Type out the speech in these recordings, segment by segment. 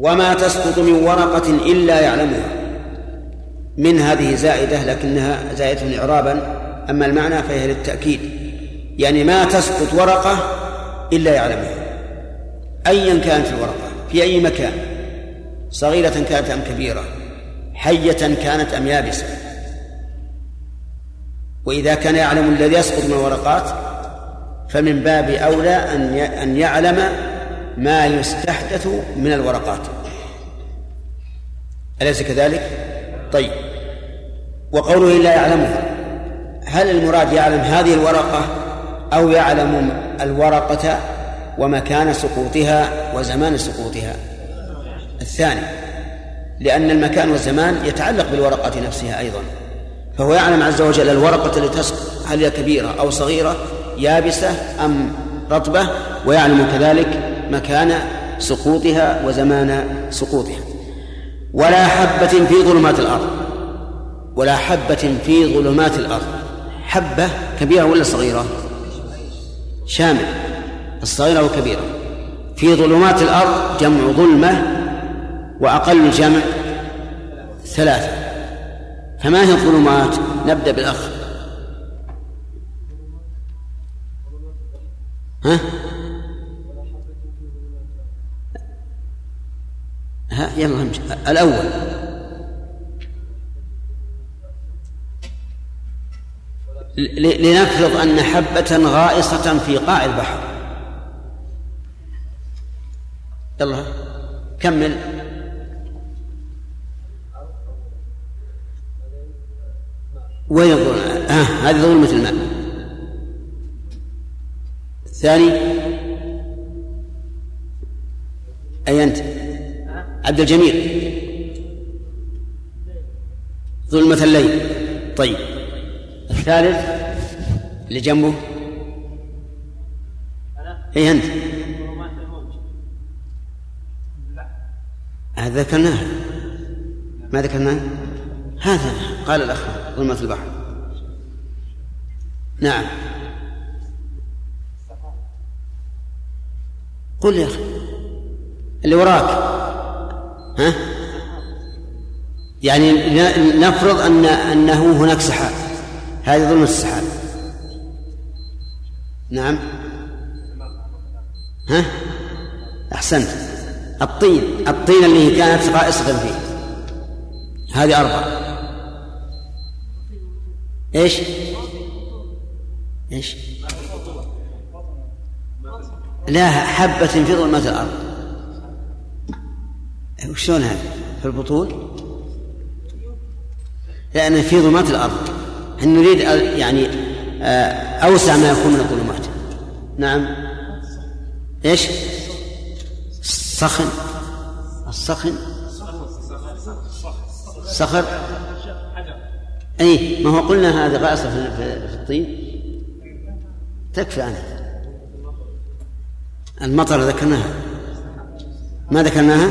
وما تسقط من ورقة إلا يعلمها. من هذه زائدة لكنها زائدة إعرابا أما المعنى فهي للتأكيد. يعني ما تسقط ورقة إلا يعلمها. أيا كانت الورقة في أي مكان. صغيرة كانت أم كبيرة حية كانت أم يابسة. وإذا كان يعلم الذي يسقط من الورقات فمن باب أولى أن أن يعلم ما يستحدث من الورقات. أليس كذلك؟ طيب. وقوله لا يعلمها. هل المراد يعلم هذه الورقة أو يعلم الورقة ومكان سقوطها وزمان سقوطها؟ الثاني لأن المكان والزمان يتعلق بالورقة نفسها أيضا. فهو يعلم عز وجل الورقة التي تسقط هل هي كبيرة أو صغيرة يابسة أم رطبة ويعلم كذلك مكان سقوطها وزمان سقوطها. ولا حبة في ظلمات الأرض. ولا حبة في ظلمات الأرض. حبة كبيرة ولا صغيرة؟ شامل. الصغيرة والكبيرة. في ظلمات الأرض جمع ظلمة وأقل الجمع ثلاثة. فما هي الظلمات؟ نبدأ بالأخ. ها؟ يلا الأول. لنفرض أن حبة غائصة في قاع البحر. يلا كمل. وين آه هذه ظلمة الماء. الثاني. أي أنت؟ عبد الجميل. ظلمة الليل. طيب. الثالث اللي جنبه. اي أنت؟ هذا ذكرناه. ما ذكرناه؟ هذا قال الأخ ظلمة البحر. نعم. قل يا أخي. اللي وراك. ها؟ يعني نفرض أن أنه هناك سحاب. هذه ظلمة السحاب. نعم. ها؟ أحسنت. الطين. الطين اللي كانت غائصة فيه هذه أربعة إيش؟ إيش؟ لا حبة في ظلمات الأرض. وشلون هذا؟ في البطون لأن في ظلمات الأرض. أن نريد يعني آه، أوسع ما يكون من الظلمات؟ نعم. إيش؟ الصخن الصخن صخر أي ما هو قلنا هذا غاصة في الطين. تكفي عنها المطر ذكرناها. ما ذكرناها؟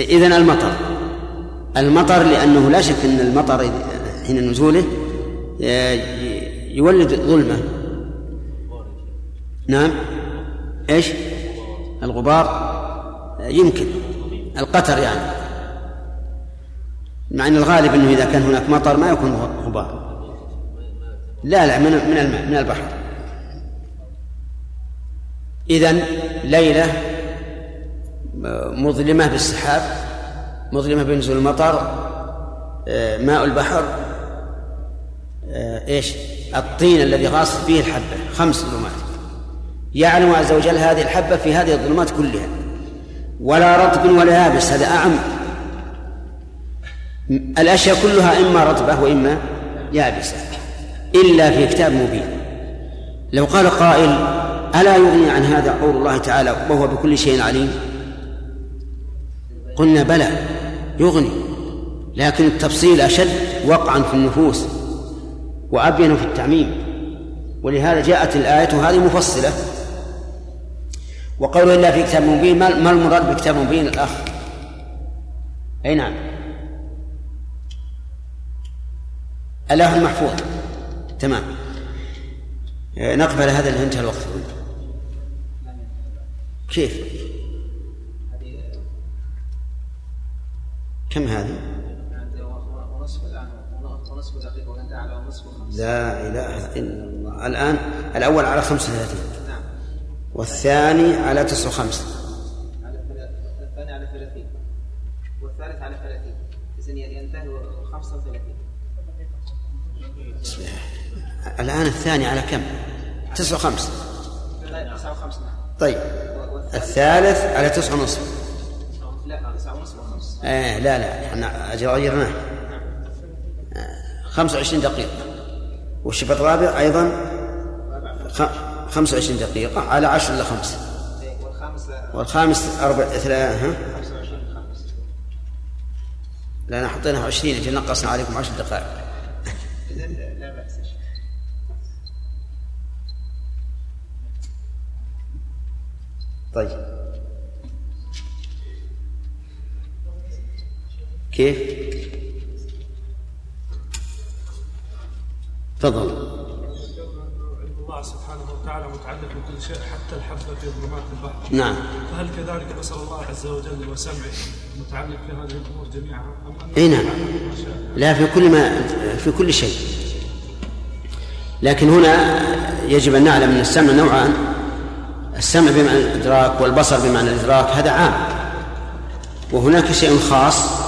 إذن المطر. المطر لأنه لا شك أن المطر حين نزوله يولد ظلمة. نعم. إيش؟ الغبار. يمكن. القتر يعني. مع إن الغالب إنه إذا كان هناك مطر ما يكون غبار. لا لا من من الماء من البحر. اذا ليلة مظلمة بالسحاب مظلمة بنزول المطر ماء البحر آه، إيش؟ الطين الذي غاص فيه الحبة خمس ظلمات. يعلم عز وجل هذه الحبة في هذه الظلمات كلها. ولا رطب ولا يابس هذا أعم. الأشياء كلها إما رطبة وإما يابسة إلا في كتاب مبين. لو قال قائل ألا يغني عن هذا قول الله تعالى وهو بكل شيء عليم؟ قلنا بلى يغني لكن التفصيل أشد وقعا في النفوس وأبين في التعميم. ولهذا جاءت الآية هذه مفصلة. وقوله إلا في كتاب مبين ما المراد بكتاب مبين الأخ؟ أي نعم. الله المحفوظ تمام. نقبل هذا اللي انتهى الوقت. كيف؟ كم هذه؟ لا إله إلا الله. الآن الأول على خمسة وثلاثين. نعم والثاني على تسع وخمسة. الثاني على ثلاثين والثالث على ثلاثين إذن ينتهي خمسة وثلاثين الآن الثاني على كم؟ تسع وخمسة. تسعة وخمسة نعم طيب. الثالث على تسعة ونصف. لا تسعة ونصف. وخمس آه لا لا إحنا غيرناه 25 دقيقة. والشفط الرابع أيضا 25 دقيقة على 10 إلى 5 والخامس أربع ثلاثة ها؟ لا حطينا 20 أجل نقصنا عليكم 10 دقائق. لا بأس طيب. كيف؟ تفضل. الله سبحانه وتعالى متعلق بكل شيء حتى الحبة في ظلمات البحر نعم. فهل كذلك بصر الله عز وجل وسمعه متعلق في هذه الأمور جميعا أي نعم. لا في كل ما في كل شيء. لكن هنا يجب أن نعلم أن السمع نوعان. السمع بمعنى الإدراك والبصر بمعنى الإدراك هذا عام. وهناك شيء خاص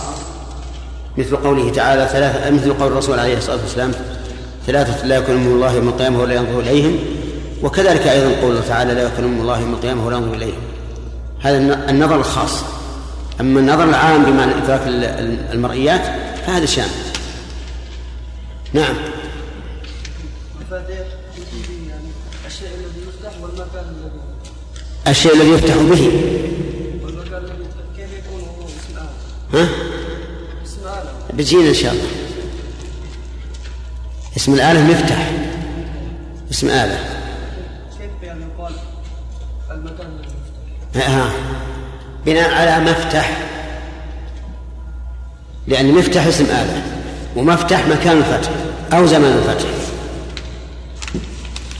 مثل قوله تعالى ثلاثة مثل قول الرسول عليه الصلاة والسلام ثلاثة لا يكلمهم الله يوم القيامة ولا ينظر إليهم. وكذلك أيضا قوله تعالى لا يكلمهم الله يوم القيامة ولا ينظر إليهم. هذا النظر الخاص. أما النظر العام بمعنى إدراك المرئيات فهذا شامل نعم. الشيء الذي يفتح به. ها؟ بتجينا إن شاء الله. اسم الآلة مفتح اسم آلة. كيف يعني يقال المكان ها بناء على مفتح لأن مفتح اسم آلة. ومفتح مكان الفتح. أو زمان الفتح.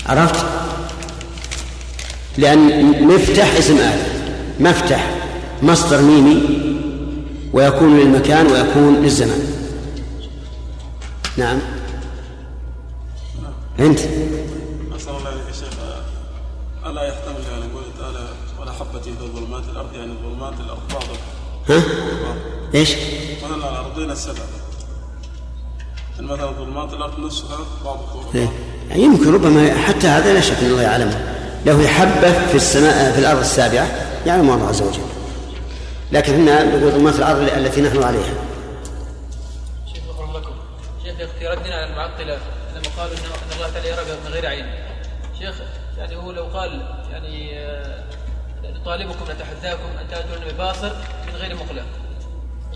عرفت؟ لأن مفتح اسم آلة. مفتح مصدر ميمي. ويكون للمكان ويكون للزمان نعم. أنت. أسأل الله يا شيخ ألا يحتمل يعني قول تعالى ولا حبة في ظلمات الأرض يعني ظلمات الأرض بعضها ها؟ إيش؟ مثلا الأرضين السبع. يعني مثلا ظلمات الأرض نصفها بعضها إيه؟ يعني يمكن ربما حتى هذا لا شك أن الله يعلمه. له حبة في السماء في الأرض السابعة يعلمها الله عز وجل. لكن هنا نقول ظلمات الأرض التي نحن عليها. شيخ لكم. شيخ في ردنا على المعطلة. لما قالوا ان الله تعالى يرى من غير عين. شيخ يعني هو لو قال يعني آه، نطالبكم نتحداكم أن تأتون بباصر من غير مقلة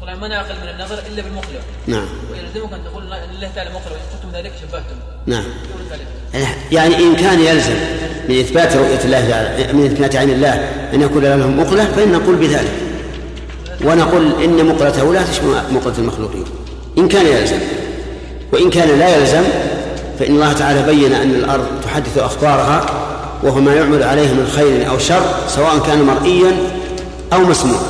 طبعا ما نعقل من النظر إلا بالمقلة نعم. ويلزمك أن تقول إن الله تعالى مقلة وان قلتم ذلك شبهتم. نعم. يعني إن كان يلزم من إثبات رؤية الله من إثبات عين الله أن يكون لهم مقله فإن نقول بذلك. ونقول إن مقلته لا تشبه مقلة المخلوقين. إن كان يلزم. وإن كان لا يلزم فإن الله تعالى بين أن الأرض تحدث أخبارها وهو ما يعمل عليه من خير أو شر سواء كان مرئيا أو مسموعا.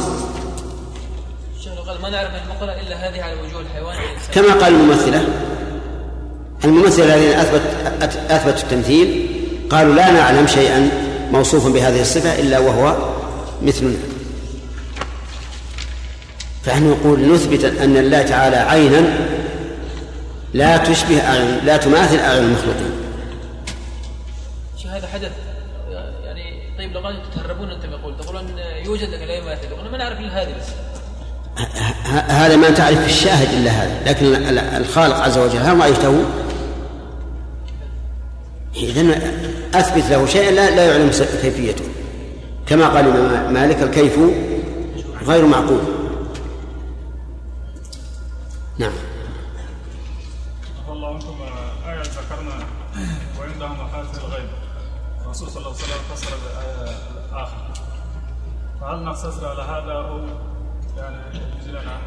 قال ما نعرف المقرة إلا هذه على وجوه الحيوان كما قال الممثلة الممثلة الذين أثبت أثبتوا التمثيل قالوا لا نعلم شيئا موصوفا بهذه الصفة إلا وهو مثلنا فنحن نقول نثبت أن الله تعالى عينا لا تشبه أعين لا تماثل أعين المخلوقين. شو هذا حدث يعني طيب لو قالوا تتهربون أنتم يقول تقولون يوجد لكن لا يماثل يقولون ما نعرف إلا هذه بس. هذا ما تعرف في الشاهد إلا هذا لكن الخالق عز وجل هل رأيته؟ اذا أثبت له شيئا لا, لا يعلم كيفيته. كما قال مالك الكيف غير معقول. نعم. الرسول صلى الله عليه وسلم فسر الآية الآخر. فهل نقتصر على هذا أو يعني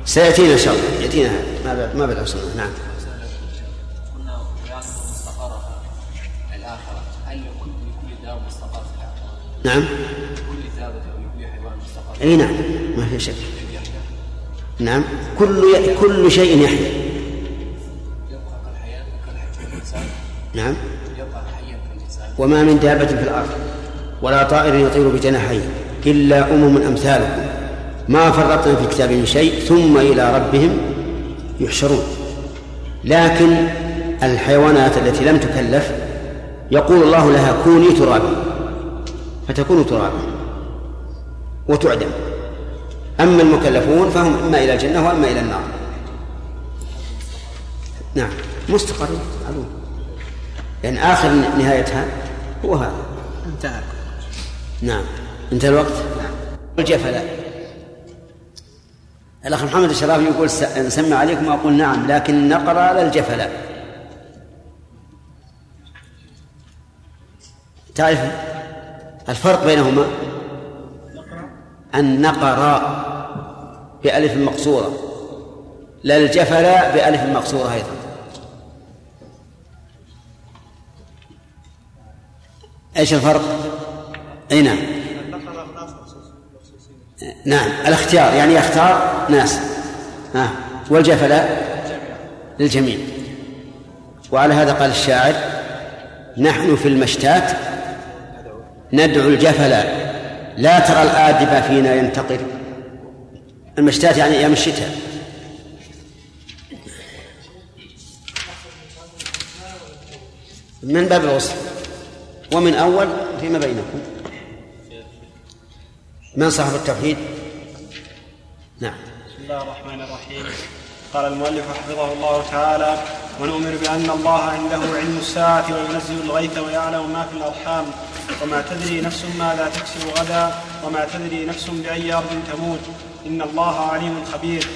سيأتينا إن شاء الله. يأتينا. ما بعد ما بعد أوصلنا نعم. قلنا مستقرها الآخرة. هل لكل لكل دابة مستقر في الآخرة؟ نعم. كل دابة أو لكل حيوان مستقر أي نعم. ما في شك. نعم. كل كل شيء كالإنسان نعم. وما من دابة في الأرض ولا طائر يطير بجناحيه إلا أمم أمثالكم. ما فرطنا في الكتاب من شيء ثم إلى ربهم يحشرون. لكن الحيوانات التي لم تكلف يقول الله لها كوني ترابا. فتكون ترابا. وتعدم. أما المكلفون فهم إما إلى الجنة وإما إلى النار. نعم. مستقر. معلوم. لأن آخر نهايتها هو هذا. انتهى. نعم. انتهى الوقت؟ نعم. الجفلاء الأخ محمد الشرافي يقول نسمع عليكم وأقول نعم لكن نقرأ على الجفلاء تعرف الفرق بينهما؟ النقراء بألف مقصورة. لا الجفلاء بألف مقصورة أيضا. إيش الفرق؟ أي نعم. نعم الاختيار يعني يختار ناس. ها والجفلاء للجميع. وعلى هذا قال الشاعر نحن في المشتات ندعو الجفلاء لا ترى الآدب فينا ينتقل المشتات يعني أيام الشتاء. من باب الوصف. ومن أول فيما بينكم. من صاحب التوحيد؟ نعم. بسم الله الرحمن الرحيم. قال المؤلف حفظه الله تعالى ونؤمن بأن الله عنده علم الساعة وينزل الغيث ويعلم ما في الأرحام. وما تدري نفس ماذا تكسب غدا وما تدري نفس بأي أرض تموت. إن الله عليم خبير.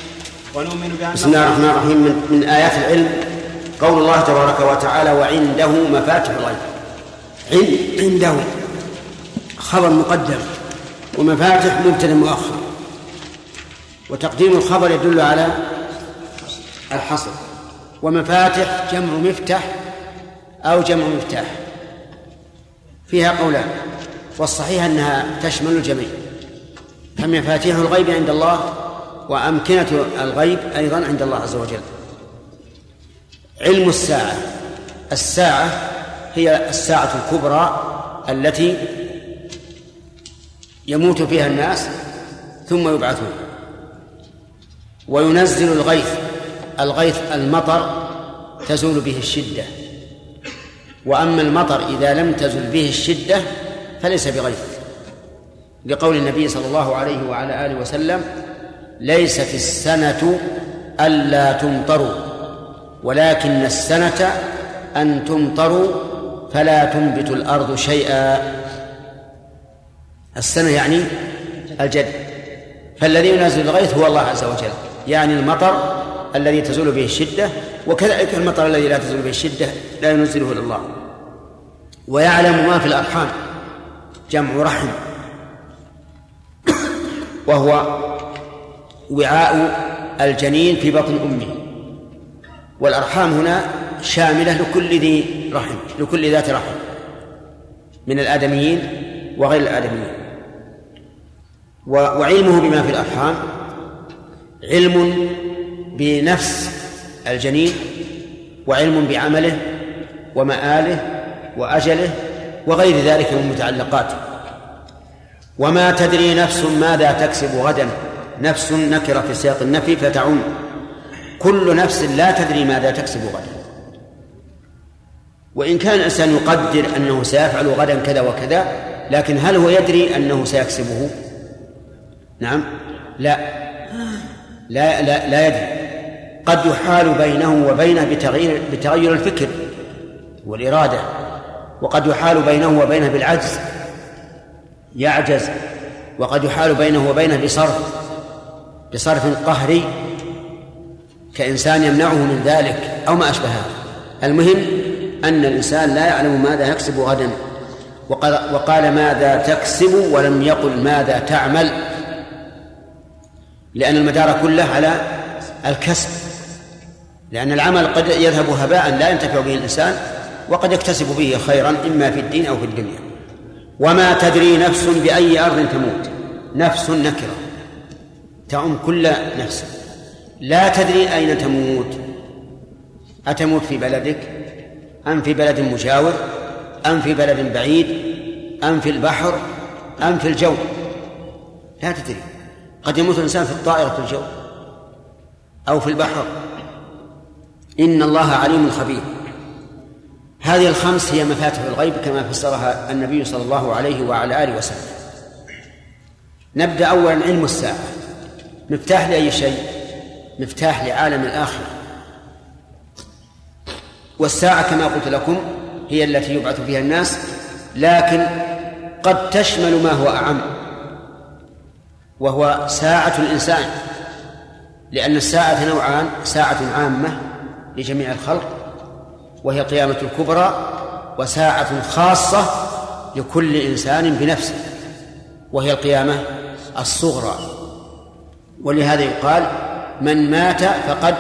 ونؤمن بأن بسم الله الرحمن الرحيم. من, من آيات العلم قول الله تبارك وتعالى وعنده مفاتح الغيب. عند عنده. خبر مقدم ومفاتح مبتدأ مؤخر. وتقديم الخبر يدل على الحصر. ومفاتح جمع مفتح أو جمع مفتاح. فيها قولان والصحيح أنها تشمل الجميع. فمفاتيح الغيب عند الله وأمكنة الغيب أيضا عند الله عز وجل. علم الساعة. الساعة هي الساعة الكبرى التي يموت فيها الناس ثم يبعثون. وينزل الغيث. الغيث المطر تزول به الشدة. وأما المطر إذا لم تزل به الشدة فليس بغيث. لقول النبي صلى الله عليه وعلى آله وسلم ليست السنة ألا تمطروا ولكن السنة أن تمطروا فلا تنبت الأرض شيئا. السنة يعني الجد. فالذي ينزل الغيث هو الله عز وجل يعني المطر الذي تزول به الشدة وكذلك المطر الذي لا تزول به الشدة لا ينزله إلا الله. ويعلم ما في الأرحام جمع رحم. وهو وعاء الجنين في بطن أمه. والأرحام هنا شاملة لكل ذي رحم لكل ذات رحم. من الآدميين وغير الآدميين. وعلمه بما في الأرحام. علم بنفس الجنين وعلم بعمله ومآله وأجله وغير ذلك من متعلقاته. وما تدري نفس ماذا تكسب غدا نفس نكرة في سياق النفي فتعم. كل نفس لا تدري ماذا تكسب غدا. وإن كان الإنسان يقدر أنه سيفعل غدا كذا وكذا لكن هل هو يدري أنه سيكسبه؟ نعم. لا. لا لا, لا يدري. قد يحال بينه وبينه بتغيير بتغير الفكر والإرادة وقد يحال بينه وبينه بالعجز. يعجز وقد يحال بينه وبينه بصرف بصرف قهري كإنسان يمنعه من ذلك أو ما أشبه هذا المهم أن الإنسان لا يعلم ماذا يكسب غدا وقال, ماذا تكسب ولم يقل ماذا تعمل لأن المدار كله على الكسب لأن العمل قد يذهب هباء لا ينتفع به الإنسان وقد يكتسب به خيرا إما في الدين أو في الدنيا. وما تدري نفس بأي أرض تموت. نفس نكرة. تعم كل نفس. لا تدري أين تموت. أتموت في بلدك؟ أم في بلد مجاور؟ أم في بلد بعيد؟ أم في البحر؟ أم في الجو؟ لا تدري. قد يموت الإنسان في الطائرة في الجو أو في البحر. إن الله عليم خبير. هذه الخمس هي مفاتح الغيب كما فسرها النبي صلى الله عليه وعلى آله وسلم. نبدأ أولا علم الساعة. مفتاح لأي شيء؟ مفتاح لعالم الآخرة. والساعة كما قلت لكم هي التي يبعث فيها الناس لكن قد تشمل ما هو أعم وهو ساعة الإنسان. لأن الساعة نوعان ساعة عامة لجميع الخلق وهي قيامة الكبرى وساعة خاصة لكل إنسان بنفسه وهي القيامة الصغرى. ولهذا يقال من مات فقد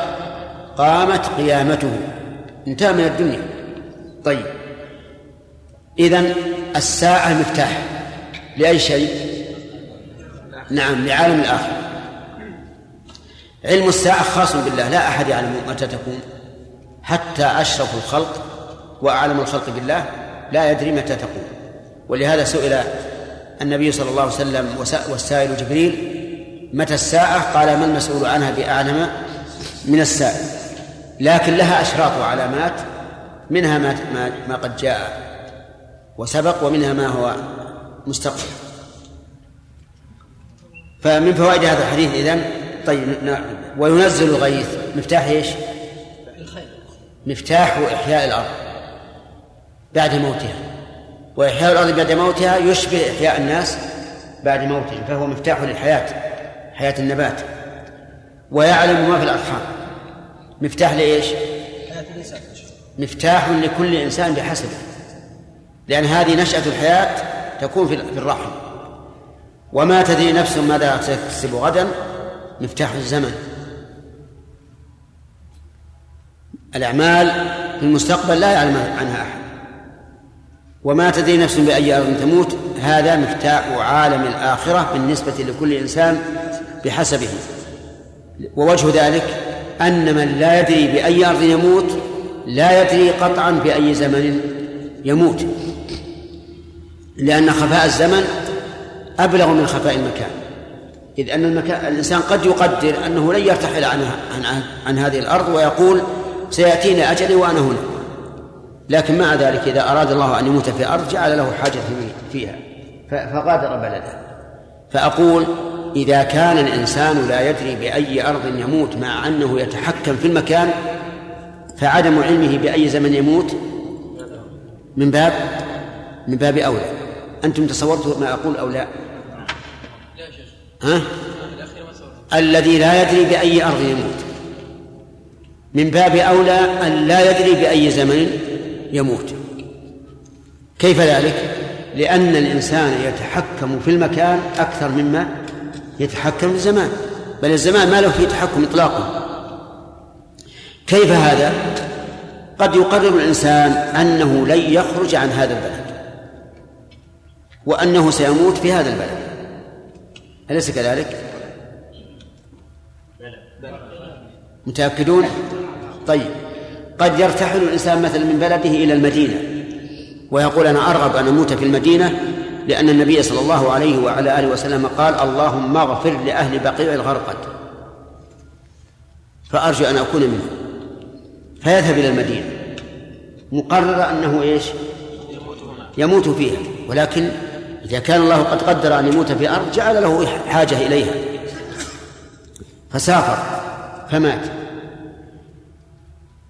قامت قيامته. انتهى من الدنيا. طيب. إذن الساعة مفتاح. لأي شيء؟ نعم لعالم الآخرة علم الساعة خاص بالله. لا أحد يعلم متى تكون. حتى أشرف الخلق وأعلم الخلق بالله لا يدري متى تكون ولهذا سئل النبي صلى الله عليه وسلم والسائل جبريل متى الساعة؟ قال ما المسؤول عنها بأعلم من السائل لكن لها أشراط وعلامات منها ما ما قد جاء وسبق ومنها ما هو مستقبل. فمن فوائد هذا الحديث إذن طيب وينزل الغيث. مفتاح إيش؟ مفتاح إحياء الأرض بعد موتها. وإحياء الأرض بعد موتها يشبه إحياء الناس بعد موتهم فهو مفتاح للحياة حياة النبات. ويعلم ما في الأرحام. مفتاح لإيش؟ مفتاح لكل إنسان بحسبه. لأن هذه نشأة الحياة تكون في الرحم. وما تدري نفس ماذا تكسب غدا. مفتاح الزمن. الأعمال في المستقبل لا يعلم عنها أحد. وما تدري نفس بأي أرض تموت هذا مفتاح عالم الآخرة بالنسبة لكل إنسان بحسبه. ووجه ذلك أن من لا يدري بأي أرض يموت لا يدري قطعا بأي زمن يموت. لأن خفاء الزمن أبلغ من خفاء المكان. إذ أن المكان الإنسان قد يقدر أنه لن يرتحل عن, عن, عن هذه الأرض ويقول سيأتيني أجلي وأنا هنا. لكن مع ذلك إذا أراد الله أن يموت في أرض جعل له حاجة فيها. فغادر بلده. فأقول إذا كان الإنسان لا يدري بأي أرض يموت مع أنه يتحكم في المكان فعدم علمه بأي زمن يموت من باب من باب أولى. أنتم تصورتوا ما أقول أو لا؟ ها؟ الذي لا يدري بأي أرض يموت. من باب أولى أن لا يدري بأي زمن يموت كيف ذلك؟ لأن الإنسان يتحكم في المكان أكثر مما يتحكم في الزمان بل الزمان ما له فيه تحكم إطلاقا كيف هذا؟ قد يقرر الإنسان أنه لن يخرج عن هذا البلد وأنه سيموت في هذا البلد أليس كذلك؟ متأكدون؟ طيب قد يرتحل الإنسان مثلا من بلده إلى المدينة ويقول أنا أرغب أن أموت في المدينة لأن النبي صلى الله عليه وعلى آله وسلم قال اللهم اغفر لأهل بقيع الغرقد. فأرجو أن أكون منهم. فيذهب إلى المدينة. مقرر أنه إيش؟ يموت فيها. ولكن إذا كان الله قد قدر أن يموت في أرض جعل له حاجة إليها. فسافر فمات.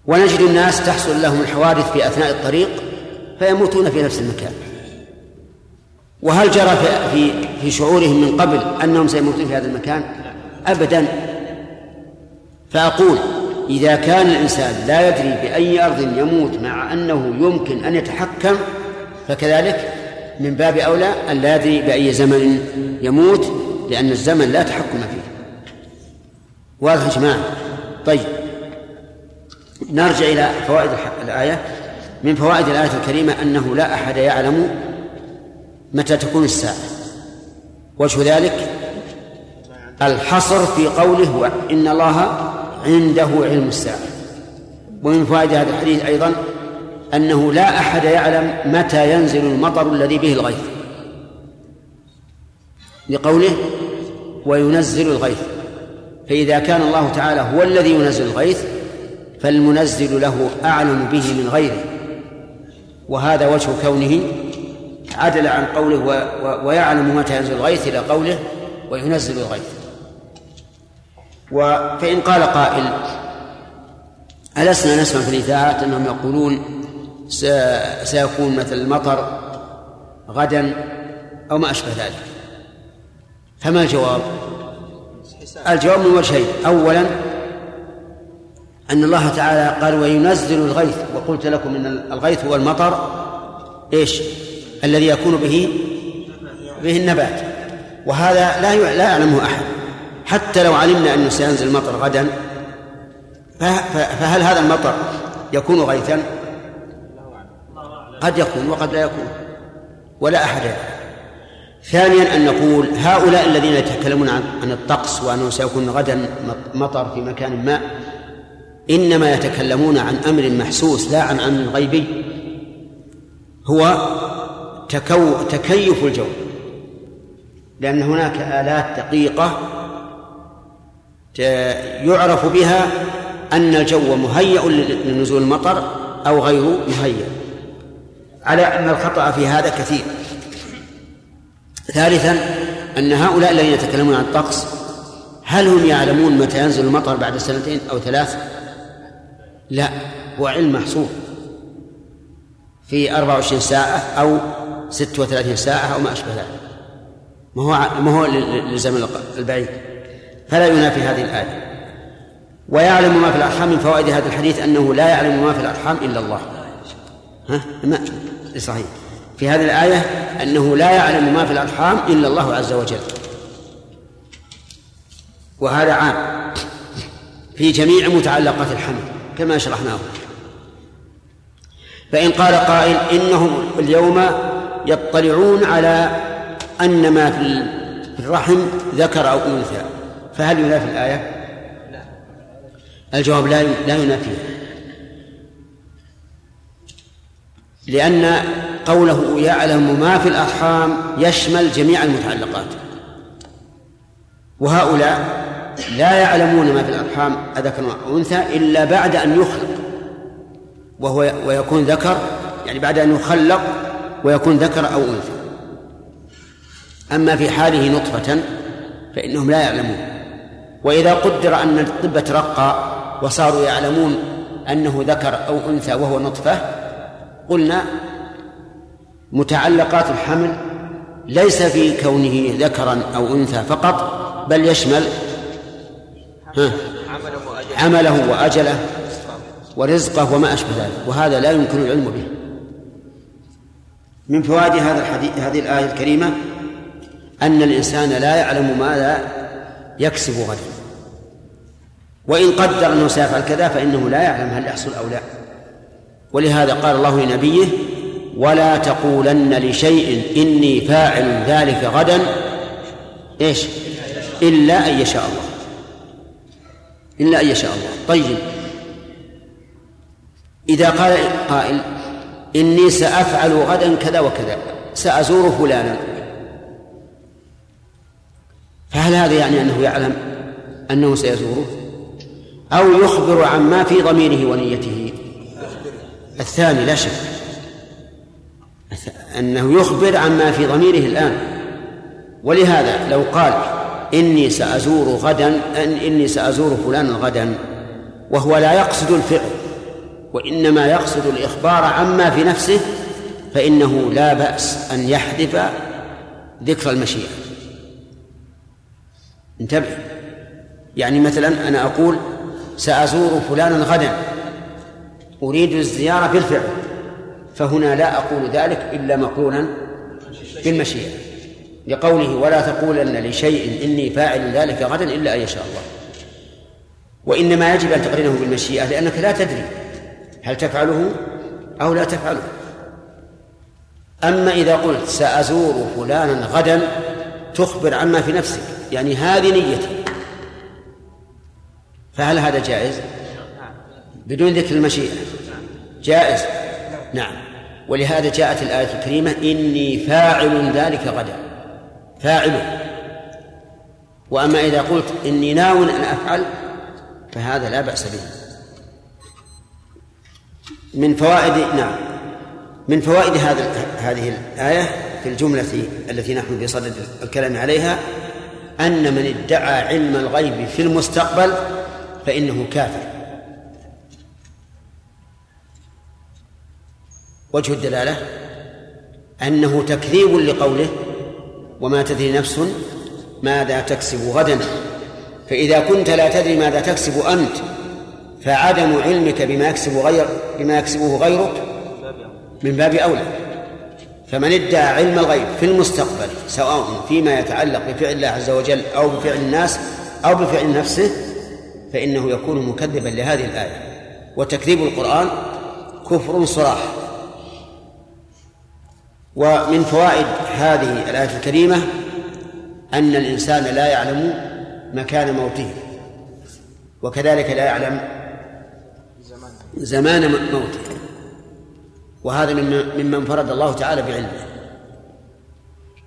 ونجد الناس تحصل لهم الحوادث في أثناء الطريق فيموتون في نفس المكان. وهل جرى في في شعورهم من قبل أنهم سيموتون في هذا المكان؟ ابدا. فأقول إذا كان الإنسان لا يدري بأي أرض يموت مع أنه يمكن أن يتحكم فكذلك من باب أولى أن لا يدري بأي زمن يموت لأن الزمن لا تحكم فيه. واضح يا جماعة؟ طيب. نرجع إلى فوائد الآية. من فوائد الآية الكريمة أنه لا أحد يعلم متى تكون الساعة. وجه ذلك الحصر في قوله إن الله عنده علم الساعة. ومن فوائد هذا الحديث أيضا أنه لا أحد يعلم متى ينزل المطر الذي به الغيث. لقوله وينزل الغيث. فإذا كان الله تعالى هو الذي ينزل الغيث فالمنزل له أعلم به من غيره وهذا وجه كونه عدل عن قوله و... و... ويعلم متى ينزل الغيث إلى قوله وينزل الغيث و... فإن قال قائل ألسنا نسمع في الإذاعات أنهم يقولون. سيكون مثل المطر غدا أو ما أشبه ذلك فما الجواب؟ الجواب من وجهين أولا أن الله تعالى قال وينزل الغيث وقلت لكم أن الغيث هو المطر إيش؟ الذي يكون به به النبات. وهذا لا لا يعلمه أحد. حتى لو علمنا أنه سينزل المطر غدا فهل هذا المطر يكون غيثا؟ قد يكون وقد لا يكون ولا أحد يعلم. ثانيا أن نقول هؤلاء الذين يتكلمون عن الطقس وأنه سيكون غدا مطر في مكان ما إنما يتكلمون عن أمر محسوس لا عن أمر غيبي. هو تكو تكيف الجو. لأن هناك آلات دقيقة يعرف بها أن الجو مهيأ لنزول المطر أو غير مهيأ. على أن الخطأ في هذا كثير. ثالثا أن هؤلاء الذين يتكلمون عن الطقس هل هم يعلمون متى ينزل المطر بعد سنتين أو ثلاث؟ لا هو علم محصور. في 24 ساعة أو 36 ساعة أو ما أشبه ذلك. ما هو ما هو للزمن البعيد. فلا ينافي هذه الآية. ويعلم ما في الأرحام من فوائد هذا الحديث أنه لا يعلم ما في الأرحام إلا الله. ها؟ ما صحيح. في هذه الآية أنه لا يعلم ما في الأرحام إلا الله عز وجل. وهذا عام. في جميع متعلقات الحمل. كما شرحناه. فإن قال قائل إنهم اليوم يطلعون على أن ما في الرحم ذكر أو أنثى. فهل ينافي الآية؟ الجواب لا لا ينافيها لأن قوله يعلم ما في الأرحام يشمل جميع المتعلقات. وهؤلاء لا يعلمون ما في الأرحام أذكر أو أنثى إلا بعد أن يخلق وهو ويكون ذكر يعني بعد أن يخلق ويكون ذكر أو أنثى. أما في حاله نطفة فإنهم لا يعلمون. وإذا قدر أن الطب ترقى وصاروا يعلمون أنه ذكر أو أنثى وهو نطفة قلنا متعلقات الحمل ليس في كونه ذكرا أو أنثى فقط بل يشمل ها. عمله وأجله ورزقه وما أشبه ذلك. وهذا لا يمكن العلم به. من فوائد هذا الحديث هذه الآية الكريمة أن الإنسان لا يعلم ماذا يكسب غدا. وإن قدر أنه سيفعل كذا فإنه لا يعلم هل يحصل أو لا. ولهذا قال الله لنبيه ولا تقولن لشيء إني فاعل ذلك غدا. إيش؟ إلا أن يشاء الله. إلا أن يشاء الله. طيب. إذا قال قائل إني سأفعل غدا كذا وكذا سأزور فلانا. فهل هذا يعني أنه يعلم أنه سيزوره؟ أو يخبر عما في ضميره ونيته؟ الثاني لا شك. أنه يخبر عما في ضميره الآن. ولهذا لو قال إني سأزور غدا إني سأزور فلانا غدا وهو لا يقصد الفعل وإنما يقصد الإخبار عما في نفسه فإنه لا بأس أن يحذف ذكر المشيئة. انتبه. يعني مثلا أنا أقول سأزور فلانا غدا أريد الزيارة بالفعل فهنا لا أقول ذلك إلا مقرونا بالمشيئة. لقوله ولا تقولن لشيء إني فاعل ذلك غدا إلا أن يشاء الله. وإنما يجب أن تقرنه بالمشيئة لأنك لا تدري هل تفعله أو لا تفعله. أما إذا قلت سأزور فلانا غدا تخبر عما في نفسك يعني هذه نيتي. فهل هذا جائز؟ بدون ذكر المشيئة. جائز. نعم. ولهذا جاءت الآية الكريمة إني فاعل ذلك غدا. فاعل وأما إذا قلت إني ناو أن أفعل فهذا لا بأس به. من فوائد نعم. من فوائد هذا هذه الآية في الجملة التي نحن بصدد الكلام عليها أن من ادعى علم الغيب في المستقبل فإنه كافر. وجه الدلالة أنه تكذيب لقوله وما تدري نفس ماذا تكسب غدا. فإذا كنت لا تدري ماذا تكسب أنت فعدم علمك بما يكسب غير بما يكسبه غيرك من باب أولى. فمن ادعى علم الغيب في المستقبل سواء فيما يتعلق بفعل الله عز وجل أو بفعل الناس أو بفعل نفسه فإنه يكون مكذبا لهذه الآية. وتكذيب القرآن كفر صراح ومن فوائد هذه الآية الكريمة أن الإنسان لا يعلم مكان موته وكذلك لا يعلم زمان موته. وهذا ممن انفرد الله تعالى بعلمه.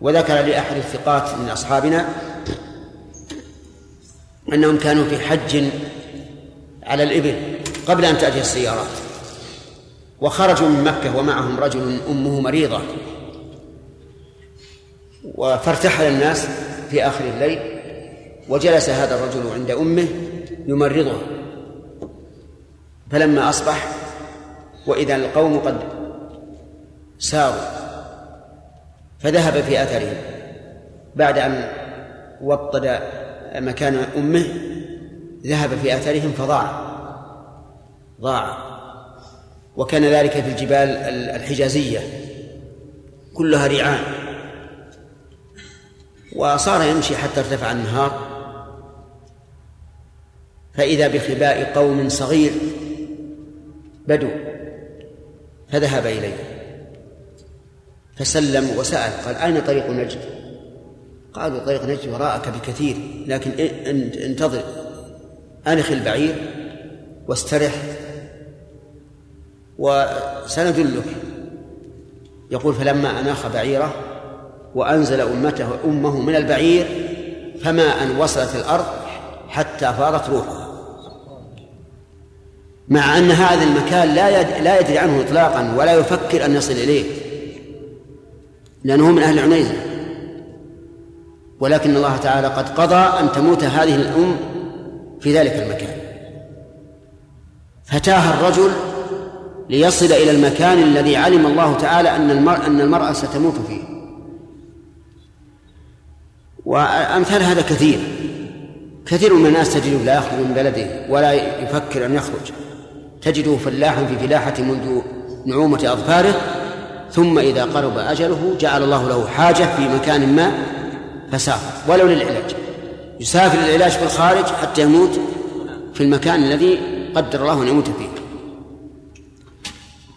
وذكر لأحد الثقات من أصحابنا أنهم كانوا في حج على الإبل قبل أن تأتي السيارات وخرجوا من مكة ومعهم رجل أمه مريضة. فارتحل الناس في آخر الليل وجلس هذا الرجل عند أمه يمرضها. فلما أصبح وإذا القوم قد ساروا فذهب في أثرهم بعد أن وطد مكان أمه ذهب في أثرهم فضاع ضاع. وكان ذلك في الجبال الحجازية كلها ريعان. وصار يمشي حتى ارتفع النهار. فإذا بخباء قوم صغير بدو فذهب إليه. فسلم وسأل قال أين طريق نجد؟ قالوا طريق نجد وراءك بكثير لكن انتظر أنخ البعير واسترح وسندلك. يقول فلما أناخ بعيره وأنزل أمته أمه من البعير فما أن وصلت الأرض حتى فارت روحها. مع أن هذا المكان لا لا يدري عنه إطلاقا ولا يفكر أن يصل إليه لأنه من أهل عنيزة ولكن الله تعالى قد قضى أن تموت هذه الأم في ذلك المكان. فتاه الرجل ليصل إلى المكان الذي علم الله تعالى أن المرأة, أن المرأة ستموت فيه. وأمثال هذا كثير. كثير من الناس تجده لا يخرج من بلده ولا يفكر أن يخرج. تجده فلاحا في فلاحة منذ نعومة أظفاره ثم إذا قرب أجله جعل الله له حاجة في مكان ما فسافر ولو للعلاج. يسافر للعلاج في الخارج حتى يموت في المكان الذي قدر الله أن يموت فيه.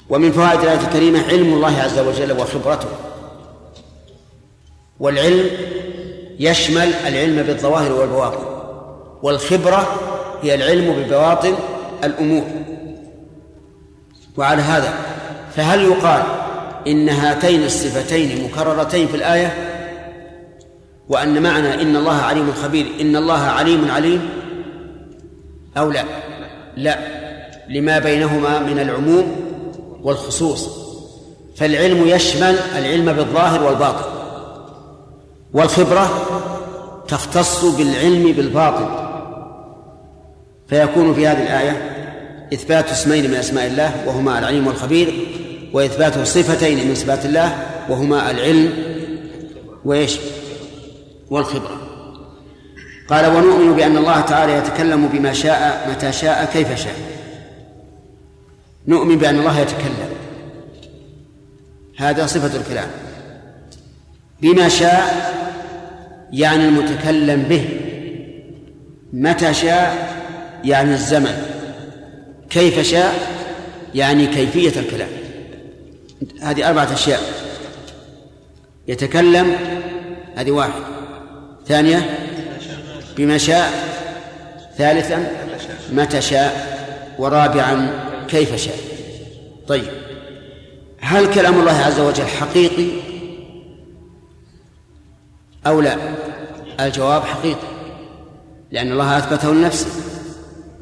ومن فوائد الآية الكريمة علم الله عز وجل وخبرته. والعلم يشمل العلم بالظواهر والبواطن والخبرة هي العلم ببواطن الأمور. وعلى هذا فهل يقال إن هاتين الصفتين مكررتين في الآية؟ وأن معنى إن الله عليم خبير إن الله عليم عليم؟ أو لا؟ لا لما بينهما من العموم والخصوص. فالعلم يشمل العلم بالظاهر والباطن. والخبرة تختص بالعلم بالباطن فيكون في هذه الآية إثبات اسمين من أسماء الله وهما العليم والخبير وإثبات صفتين من صفات الله وهما العلم وإيش؟ والخبرة. قال ونؤمن بأن الله تعالى يتكلم بما شاء متى شاء كيف شاء. نؤمن بأن الله يتكلم. هذا صفة الكلام. بما شاء يعني المتكلم به. متى شاء؟ يعني الزمن. كيف شاء؟ يعني كيفية الكلام. هذه أربعة أشياء. يتكلم هذه واحد. ثانية بما شاء. ثالثا متى شاء. ورابعا كيف شاء. طيب هل كلام الله عز وجل حقيقي؟ أو لا؟ الجواب حقيقي لأن الله أثبته لنفسه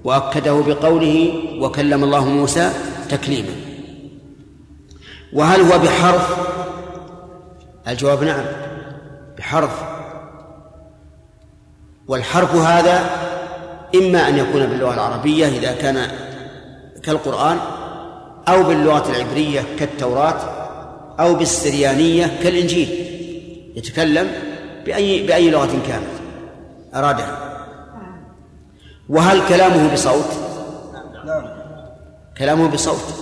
وأكده بقوله وكلم الله موسى تكليما. وهل هو بحرف؟ الجواب نعم بحرف. والحرف هذا إما أن يكون باللغة العربية إذا كان كالقرآن أو باللغة العبرية كالتوراة أو بالسريانية كالإنجيل. يتكلم بأي بأي لغة كانت؟ أرادها. وهل كلامه بصوت؟ كلامه بصوت.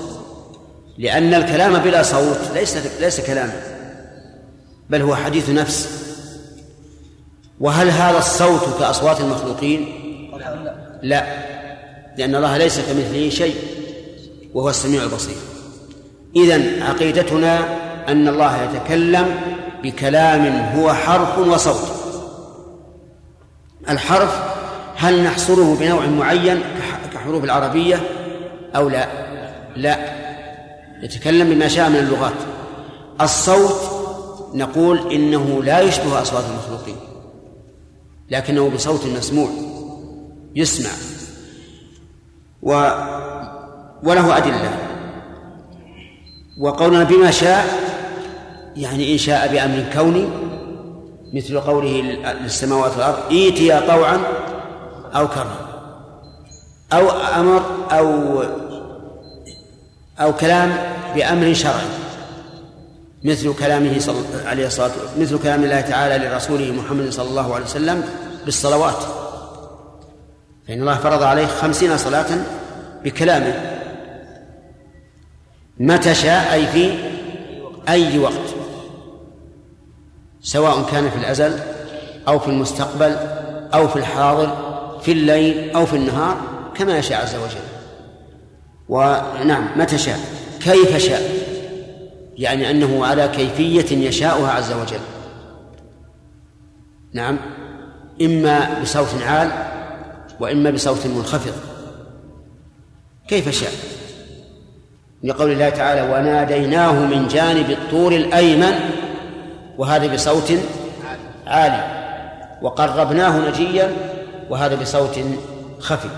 لأن الكلام بلا صوت ليس ليس كلاما بل هو حديث نفس. وهل هذا الصوت كأصوات المخلوقين؟ لا لأن الله ليس كمثله شيء وهو السميع البصير. إذن عقيدتنا أن الله يتكلم بكلام هو حرف وصوت. الحرف هل نحصره بنوع معين كحروف العربية أو لا؟ لا. يتكلم بما شاء من اللغات. الصوت نقول إنه لا يشبه أصوات المخلوقين لكنه بصوت مسموع يسمع و وله أدلة. وقولنا بما شاء يعني إن شاء بأمر كوني مثل قوله للسماوات والأرض ائتيا طوعا أو كرها أو أمر أو أو كلام بأمر شرعي مثل كلامه صلى عليه الصلاة مثل كلام الله تعالى لرسوله محمد صلى الله عليه وسلم بالصلوات. فإن الله فرض عليه خمسين صلاة بكلامه متى شاء أي في أي وقت. سواء كان في الأزل أو في المستقبل أو في الحاضر في الليل أو في النهار كما يشاء عز وجل. ونعم متى شاء؟ كيف شاء؟ يعني أنه على كيفية يشاؤها عز وجل. نعم إما بصوت عال وإما بصوت منخفض. كيف شاء؟ لقول الله تعالى وناديناه من جانب الطور الأيمن وهذا بصوت عالي. وقربناه نجيا وهذا بصوت خفي.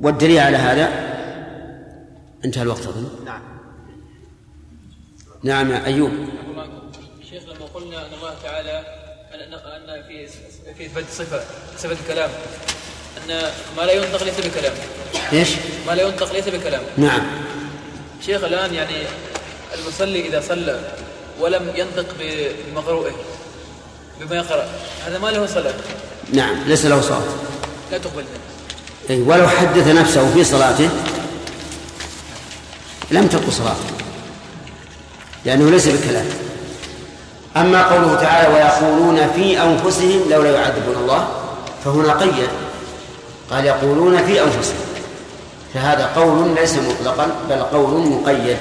والدليل على هذا انتهى الوقت أظن. نعم. نعم يا أيوب. شيخ لما قلنا أن الله تعالى أن أن في في إثبات صفة صفة الكلام أن ما لا ينطق ليس بكلام. إيش؟ ما لا ينطق ليس بكلام. نعم. شيخ الآن يعني المصلي إذا صلى ولم ينطق بمقروئه بما يقرأ هذا ما له صلاة؟ نعم ليس له صوت لا تقبل منه. أي ولو حدث نفسه في صلاته لم تقل صلاته لأنه ليس بكلام. أما قوله تعالى ويقولون في أنفسهم لولا يعذبون الله فهنا قيد قال يقولون في أنفسهم فهذا قول ليس مطلقا بل قول مقيد.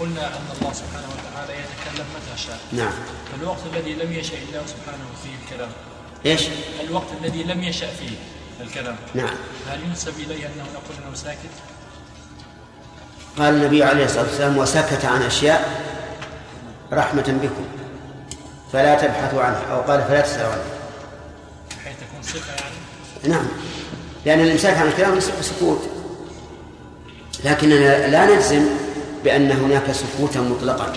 قلنا أن الله سبحانه وتعالى يتكلم متى شاء. نعم. فالوقت الذي لم يشأ الله سبحانه فيه الكلام. إيش؟ الوقت الذي لم يشأ فيه الكلام. نعم. هل ينسب إليه أنه نقول أنه ساكت؟ قال النبي عليه الصلاة والسلام وسكت عن أشياء رحمة بكم فلا تبحثوا عنها. أو قال فلا تسألوا عنها. بحيث تكون صفة يعني؟ نعم. لأن الإمساك عن الكلام سكوت. لكننا لا نجزم بأن هناك سكوتا مطلقا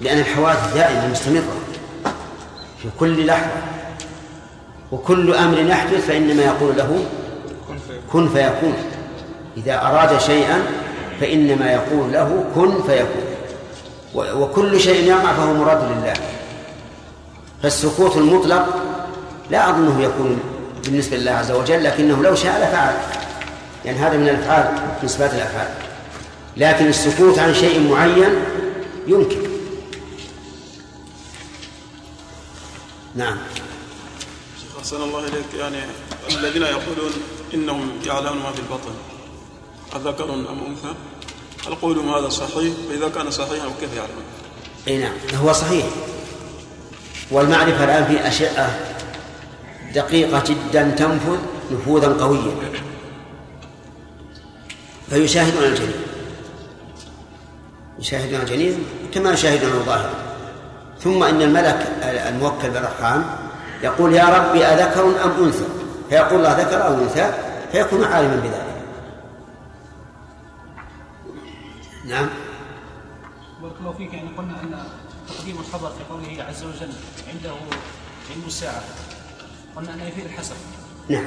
لأن الحوادث دائما مستمرة في كل لحظة وكل أمر يحدث فإنما يقول له كن فيكون. إذا أراد شيئا فإنما يقول له كن فيكون. وكل شيء يقع فهو مراد لله. فالسكوت المطلق لا أظنه يكون بالنسبة لله عز وجل لكنه لو شاء لفعل. يعني هذا من الأفعال من صفات الأفعال. لكن السكوت عن شيء معين يمكن. نعم. شيخ أحسن الله إليك. يعني الذين يقولون إنهم يعلمون ما في البطن أذكر أم أنثى؟ هل قولهم هذا صحيح؟ فإذا كان صحيحا كيف يعلمون؟ أي نعم هو صحيح. والمعرفة الآن في أشعة دقيقة جدا تنفذ نفوذا قويا. فيشاهدون الجنين. يشاهدون الجنين كما يشاهدون الظاهر. ثم إن الملك الموكل بالأرحام يقول يا ربي أذكر أم أنثى؟ فيقول الله ذكر أو أنثى فيكون عالما بذلك. نعم. بارك الله فيك. يعني قلنا أن تقديم الخبر في قوله عز وجل عنده علم الساعة. قلنا أنه يفيد الحسر نعم.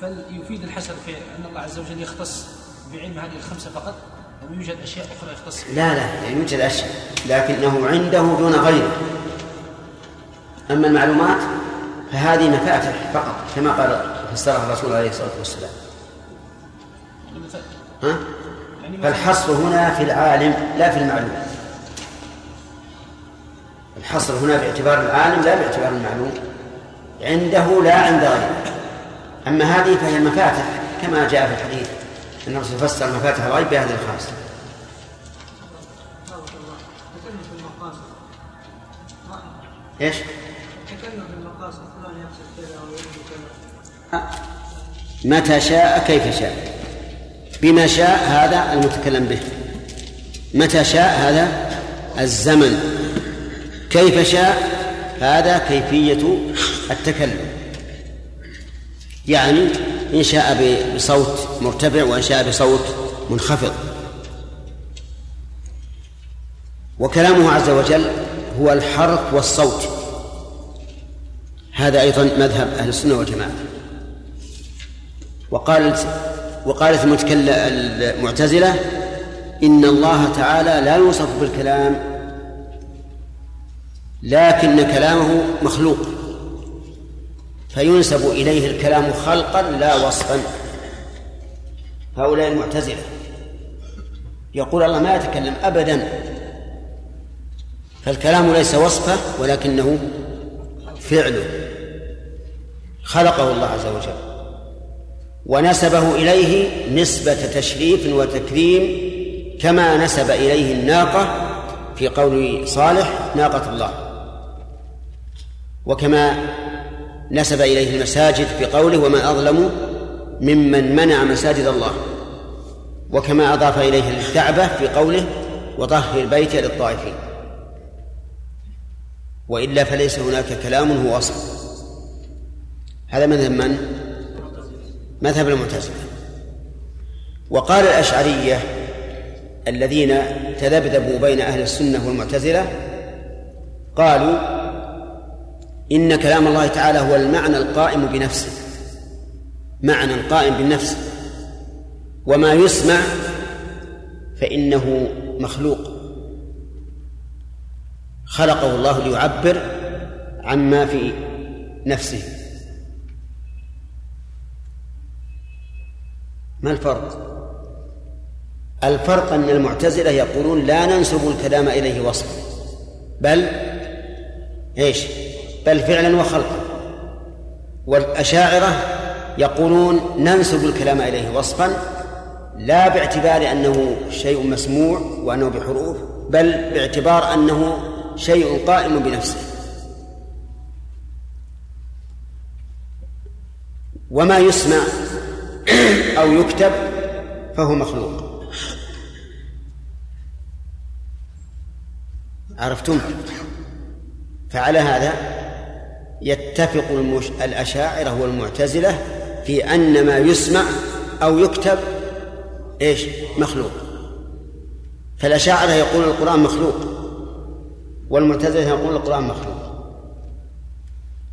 فيفيد الحسر في أن الله عز وجل يختص بعلم هذه الخمسة فقط؟ أم يوجد أشياء أخرى يختص؟ بها؟ لا لا يعني يوجد أشياء لكنه عنده دون غيره. أما المعلومات فهذه مفاتح فقط كما قال فسرها الرسول عليه الصلاة والسلام. ها؟ يعني فالحصر هنا في العالم لا في المعلوم. الحصر هنا باعتبار العالم لا باعتبار المعلوم. عنده لا عند غيره. أما هذه فهي مفاتح كما جاء في الحديث أن الرسول فسر مفاتح الغيب بهذه المقاصد إيش؟ متى شاء كيف شاء. بما شاء هذا المتكلم به. متى شاء هذا؟ الزمن. كيف شاء؟ هذا كيفية التكلم. يعني إن شاء بصوت مرتفع وإن شاء بصوت منخفض. وكلامه عز وجل هو الحرف والصوت. هذا أيضا مذهب أهل السنة والجماعة. وقالت وقالت المعتزلة إن الله تعالى لا يوصف بالكلام لكن كلامه مخلوق. فينسب إليه الكلام خلقا لا وصفا. هؤلاء المعتزلة. يقول الله ما يتكلم أبدا. فالكلام ليس وصفه ولكنه فعله خلقه الله عز وجل. ونسبه إليه نسبة تشريف وتكريم كما نسب إليه الناقة في قول صالح ناقة الله. وكما نسب إليه المساجد في قوله ومن أظلم ممن منع مساجد الله وكما أضاف إليه الكعبة في قوله وطهر البيت للطائفين. وإلا فليس هناك كلام هو أصل. هذا مذهب من؟ مذهب المعتزلة. وقال الأشعرية الذين تذبذبوا بين أهل السنة والمعتزلة قالوا إن كلام الله تعالى هو المعنى القائم بنفسه. معنى قائم بالنفس. وما يسمع فإنه مخلوق. خلقه الله ليعبر عما في نفسه. ما الفرق؟ الفرق أن المعتزلة يقولون لا ننسب الكلام إليه وصفا. بل إيش؟ بل فعلا وخلقا. والأشاعرة يقولون ننسب الكلام إليه وصفا لا باعتبار أنه شيء مسموع وأنه بحروف بل باعتبار أنه شيء قائم بنفسه. وما يسمع أو يكتب فهو مخلوق. عرفتم؟ فعلى هذا يتفق المش... الأشاعرة والمعتزلة في أن ما يسمع أو يكتب إيش؟ مخلوق. فالأشاعرة يقولون القرآن مخلوق والمعتزلة يقولون القرآن مخلوق.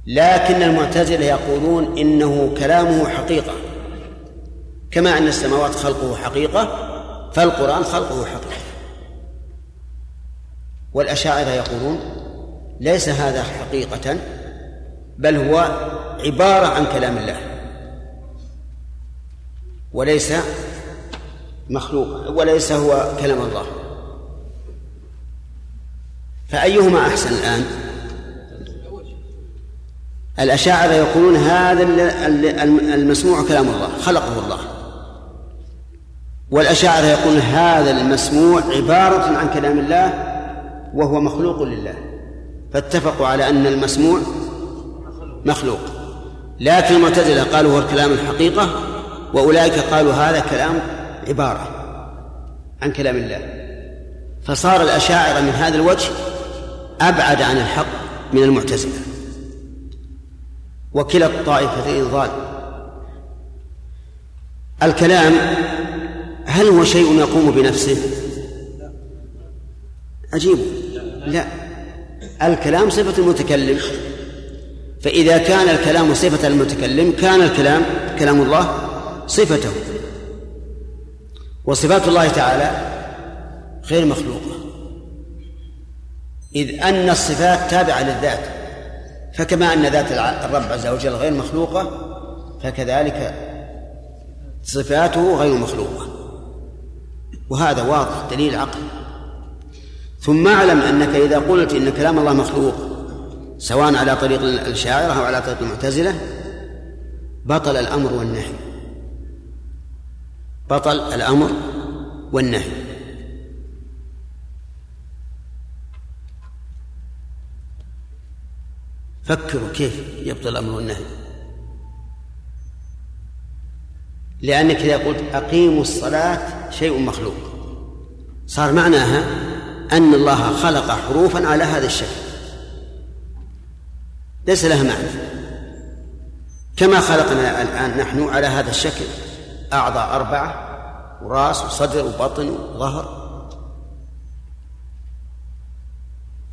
لكن المعتزلة يقولون إنه كلامه حقيقة. كما أن السماوات خلقه حقيقة فالقرآن خلقه حقيقة. والأشاعرة يقولون ليس هذا حقيقة بل هو عبارة عن كلام الله. وليس مخلوق وليس هو كلام الله. فأيهما أحسن الآن؟ الأشاعرة يقولون هذا المسموع كلام الله خلقه الله. والأشاعرة يقولون هذا المسموع عبارة عن كلام الله وهو مخلوق لله. فاتفقوا على أن المسموع مخلوق. لكن المعتزلة قالوا هو الكلام الحقيقة وأولئك قالوا هذا كلام عبارة عن كلام الله. فصار الأشاعرة من هذا الوجه أبعد عن الحق من المعتزلة. وكلا الطائفتين ضال الكلام هل هو شيء يقوم بنفسه؟ عجيب لا. الكلام صفة المتكلم. فإذا كان الكلام صفة المتكلم كان الكلام كلام الله صفته. وصفات الله تعالى غير مخلوقة. إذ أن الصفات تابعة للذات فكما أن ذات الرب عز وجل غير مخلوقة فكذلك صفاته غير مخلوقة. وهذا واضح دليل عقل ثم اعلم أنك إذا قلت إن كلام الله مخلوق سواء على طريق الشاعرة أو على طريق المعتزلة بطل الأمر والنهي. بطل الأمر والنهي. فكروا كيف يبطل الأمر والنهي. لأنك إذا قلت أقيموا الصلاة شيء مخلوق. صار معناها أن الله خلق حروفا على هذا الشكل. ليس لها معنى. كما خلقنا الآن نحن على هذا الشكل. أعضاء أربعة وراس وصدر وبطن وظهر.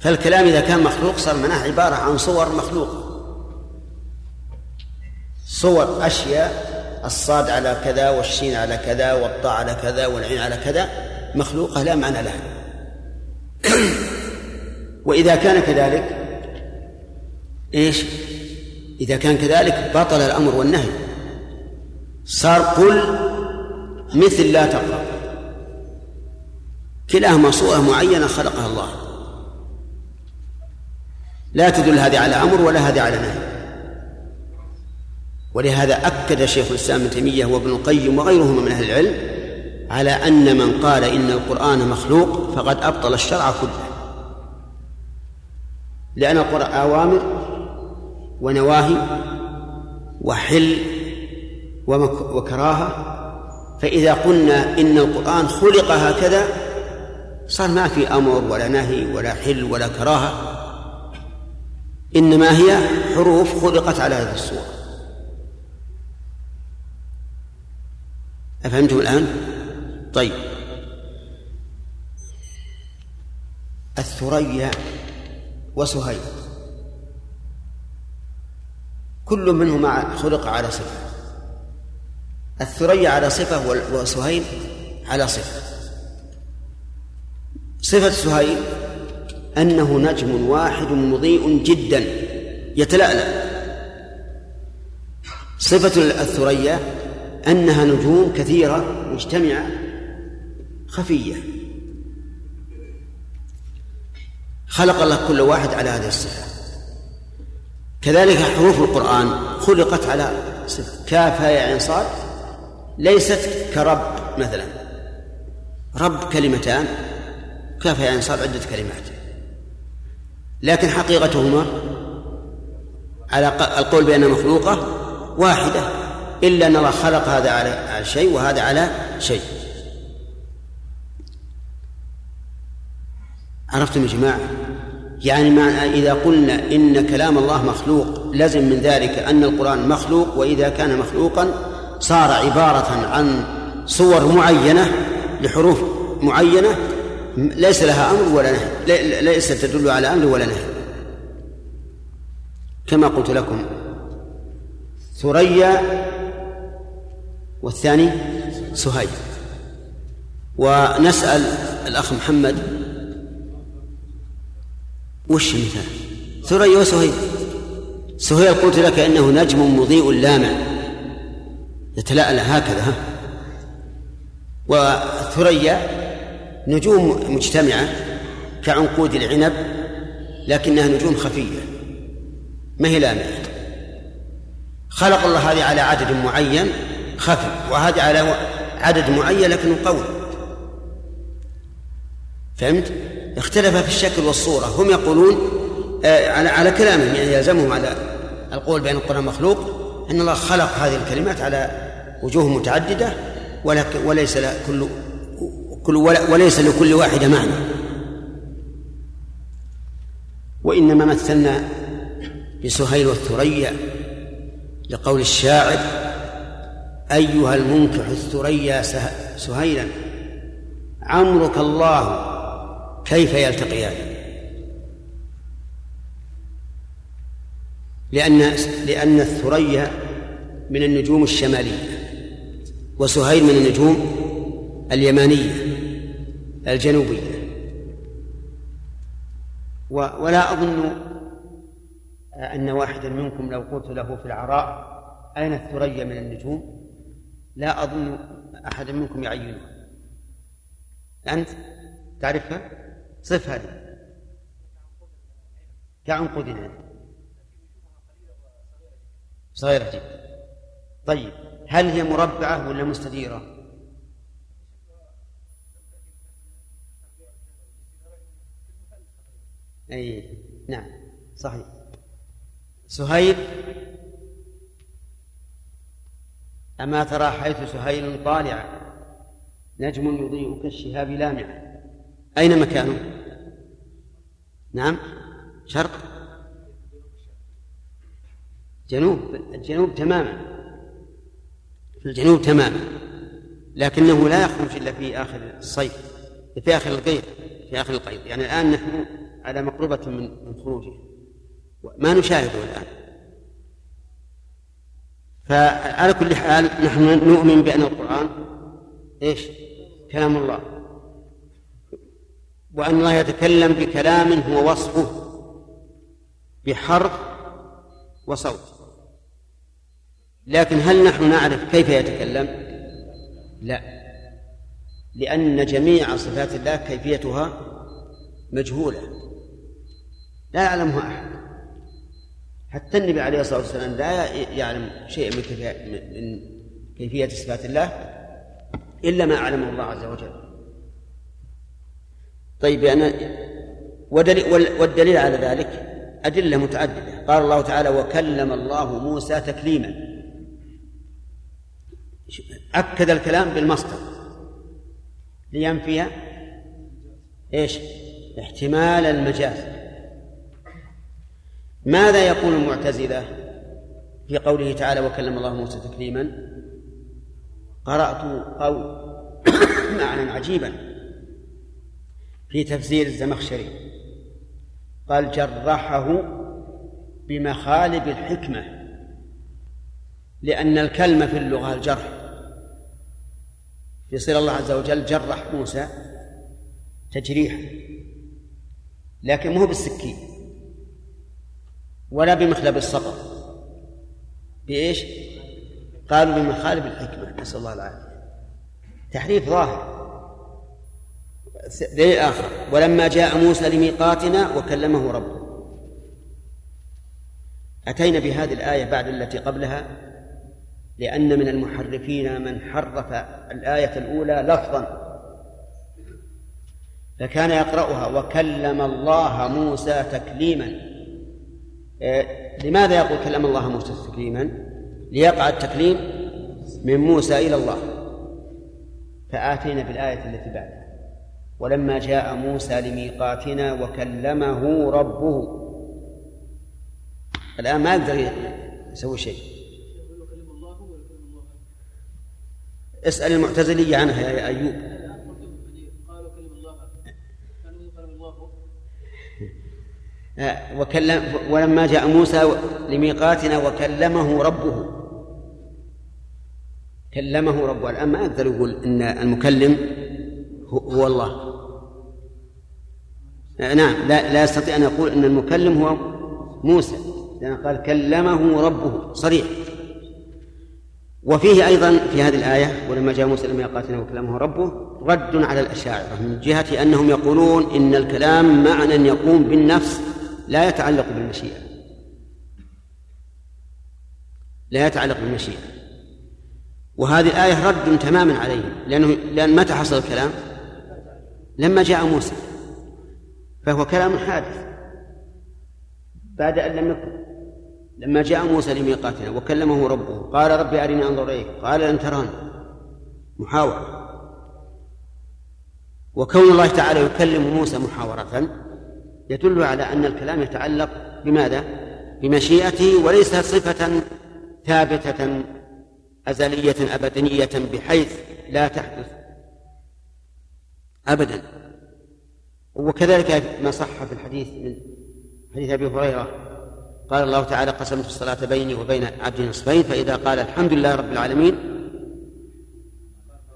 فالكلام إذا كان مخلوق صار معناه عبارة عن صور مخلوقة. صور أشياء الصاد على كذا والشين على كذا والطاء على كذا والعين على كذا مخلوقة لا معنى لها. وإذا كان كذلك إيش؟ إذا كان كذلك بطل الأمر والنهي. صار قل مثل لا تقرأ. كلاهما صورة معينة خلقها الله. لا تدل هذه على أمر ولا هذه على نهي. ولهذا أكد شيخ الإسلام ابن تيمية وابن القيم وغيرهما من أهل العلم على أن من قال إن القرآن مخلوق فقد أبطل الشرع كله. لأن القرآن أوامر ونواهي وحل وكراهة. فإذا قلنا إن القرآن خلق هكذا صار ما في أمر ولا نهي ولا حل ولا كراهة. إنما هي حروف خلقت على هذه الصورة. أفهمتم الآن؟ طيب. الثريا وسهيل. كل منهما خلق على صفة. الثريا على صفة وسهيل على صفة. صفة سهيل أنه نجم واحد مضيء جدا يتلألأ. صفة الثريا أنها نجوم كثيرة مجتمعة خفية. خلق الله كل واحد على هذه الصفة. كذلك حروف القرآن خلقت على صفة كاف يا عين صاد. ليست كرب مثلا. رب كلمتان كاف يا عين صاد عدة كلمات. لكن حقيقتهما على القول بأنها مخلوقة واحدة إلا أن الله خلق هذا على شيء وهذا على شيء. عرفتم يا جماعة؟ يعني معنى إذا قلنا إن كلام الله مخلوق لزم من ذلك أن القرآن مخلوق وإذا كان مخلوقا صار عبارة عن صور معينة لحروف معينة ليس لها أمر ولا نهي ليس تدل على أمر ولا نهي. كما قلت لكم ثريا والثاني سهيل. ونسأل الأخ محمد وش المثال ثريا وسهيل سهيل قلت لك إنه نجم مضيء لامع. يتلألأ هكذا ها؟ وثريا نجوم مجتمعة كعنقود العنب لكنها نجوم خفية ما هي لامعة. خلق الله هذه على عدد معين خفي وهذه على عدد معين لكنه قوي. فهمت؟ اختلف في الشكل والصورة. هم يقولون آه، على على كلامهم يعني يلزمهم على القول بأن القرآن مخلوق أن الله خلق هذه الكلمات على وجوه متعددة وليس كل كل وليس لكل واحدة معنى. وإنما مثلنا بسهيل والثريا لقول الشاعر أيها المنكح الثريا سهيلا عمرك الله كيف يلتقيان؟ لأن لأن الثريا من النجوم الشمالية وسهيل من النجوم اليمانية الجنوبية. ولا أظن أن واحدا منكم لو قلت له في العراء أين الثريا من النجوم لا أظن أحدا منكم يعينها أنت تعرفها؟ صف هذه كعنقودنا صغيرة جدا. طيب هل هي مربعة ولا مستديرة؟ أي نعم صحيح. سهيل؟ أما ترى حيث سهيل طالع نجم يضيء كالشهاب لامع. أين مكانه؟ نعم. شرق جنوب. الجنوب تماما. في الجنوب تماما. لكنه لا يخرج إلا في آخر الصيف. في آخر القيد. في آخر القيد. يعني الآن نحن على مقربة من خروجه. ما نشاهده الآن. فعلى كل حال نحن نؤمن بأن القرآن إيش؟ كلام الله. وأن الله يتكلم بكلام هو وصفه بحرف وصوت. لكن هل نحن نعرف كيف يتكلم؟ لا. لأن جميع صفات الله كيفيتها مجهولة. لا يعلمها أحد. حتى النبي عليه الصلاة والسلام لا يعلم شيء من كيفية صفات الله إلا ما أعلمه الله عز وجل. طيب أنا ودليل والدليل على ذلك أدلة متعددة. قال الله تعالى وكلم الله موسى تكليما. أكد الكلام بالمصدر. لينفي إيش؟ احتمال المجاز. ماذا يقول المعتزلة في قوله تعالى وكلم الله موسى تكليما قرأت قول معنى عجيبا. في تفسير الزمخشري. قال جرحه بمخالب الحكمة لأن الكلمة في اللغة الجرح يصير الله عز وجل جرح موسى تجريحا لكن مو بالسكين ولا بمخلب الصقر بإيش؟ قالوا بمخالب الحكمة نسأل الله العافية. تحريف ظاهر. دليل آخر. ولما جاء موسى لميقاتنا وكلمه ربه. أتينا بهذه الآية بعد التي قبلها؟ لأن من المحرفين من حرف الآية الأولى لفظا. فكان يقرأها وكلم الله موسى تكليما. إيه، لماذا يقول كلم الله موسى تكليما؟ ليقع التكليم من موسى إلى الله. فآتينا بالآية التي بعدها. ولما جاء موسى لميقاتنا وكلمه ربه. الآن ما يقدر يسوي شيء. اسأل المعتزلية عنها يا أيوب. آه، وكلم ولما جاء موسى لميقاتنا وكلمه ربه. كلمه ربه. الآن ما يقدر يقول إن المكلم هو الله. نعم لا لا يستطيع أن يقول أن المكلم هو موسى لأن قال كلمه ربه صريح. وفيه أيضا في هذه الآية ولما جاء موسى لميقاتنا وكلمه ربه رد على الأشاعرة من جهة أنهم يقولون إن الكلام معنى يقوم بالنفس لا يتعلق بالمشيئة. لا يتعلق بالمشيئة. وهذه الآية رد تماما عليهم لأنه لأن متى حصل الكلام؟ لما جاء موسى. فهو كلام حادث بعد أن لم يكن. لما جاء موسى لميقاتنا وكلمه ربه قال ربي أرني أنظر إليك قال لن تراني. محاورة. وكون الله تعالى يكلم موسى محاورة يدل على أن الكلام يتعلق بماذا؟ بمشيئته وليس صفة ثابتة أزلية أبدية بحيث لا تحدث. أبدا. وكذلك ما صح في الحديث من حديث أبي هريرة قال الله تعالى قسمت الصلاة بيني وبين عبدي نصفين فإذا قال الحمد لله رب العالمين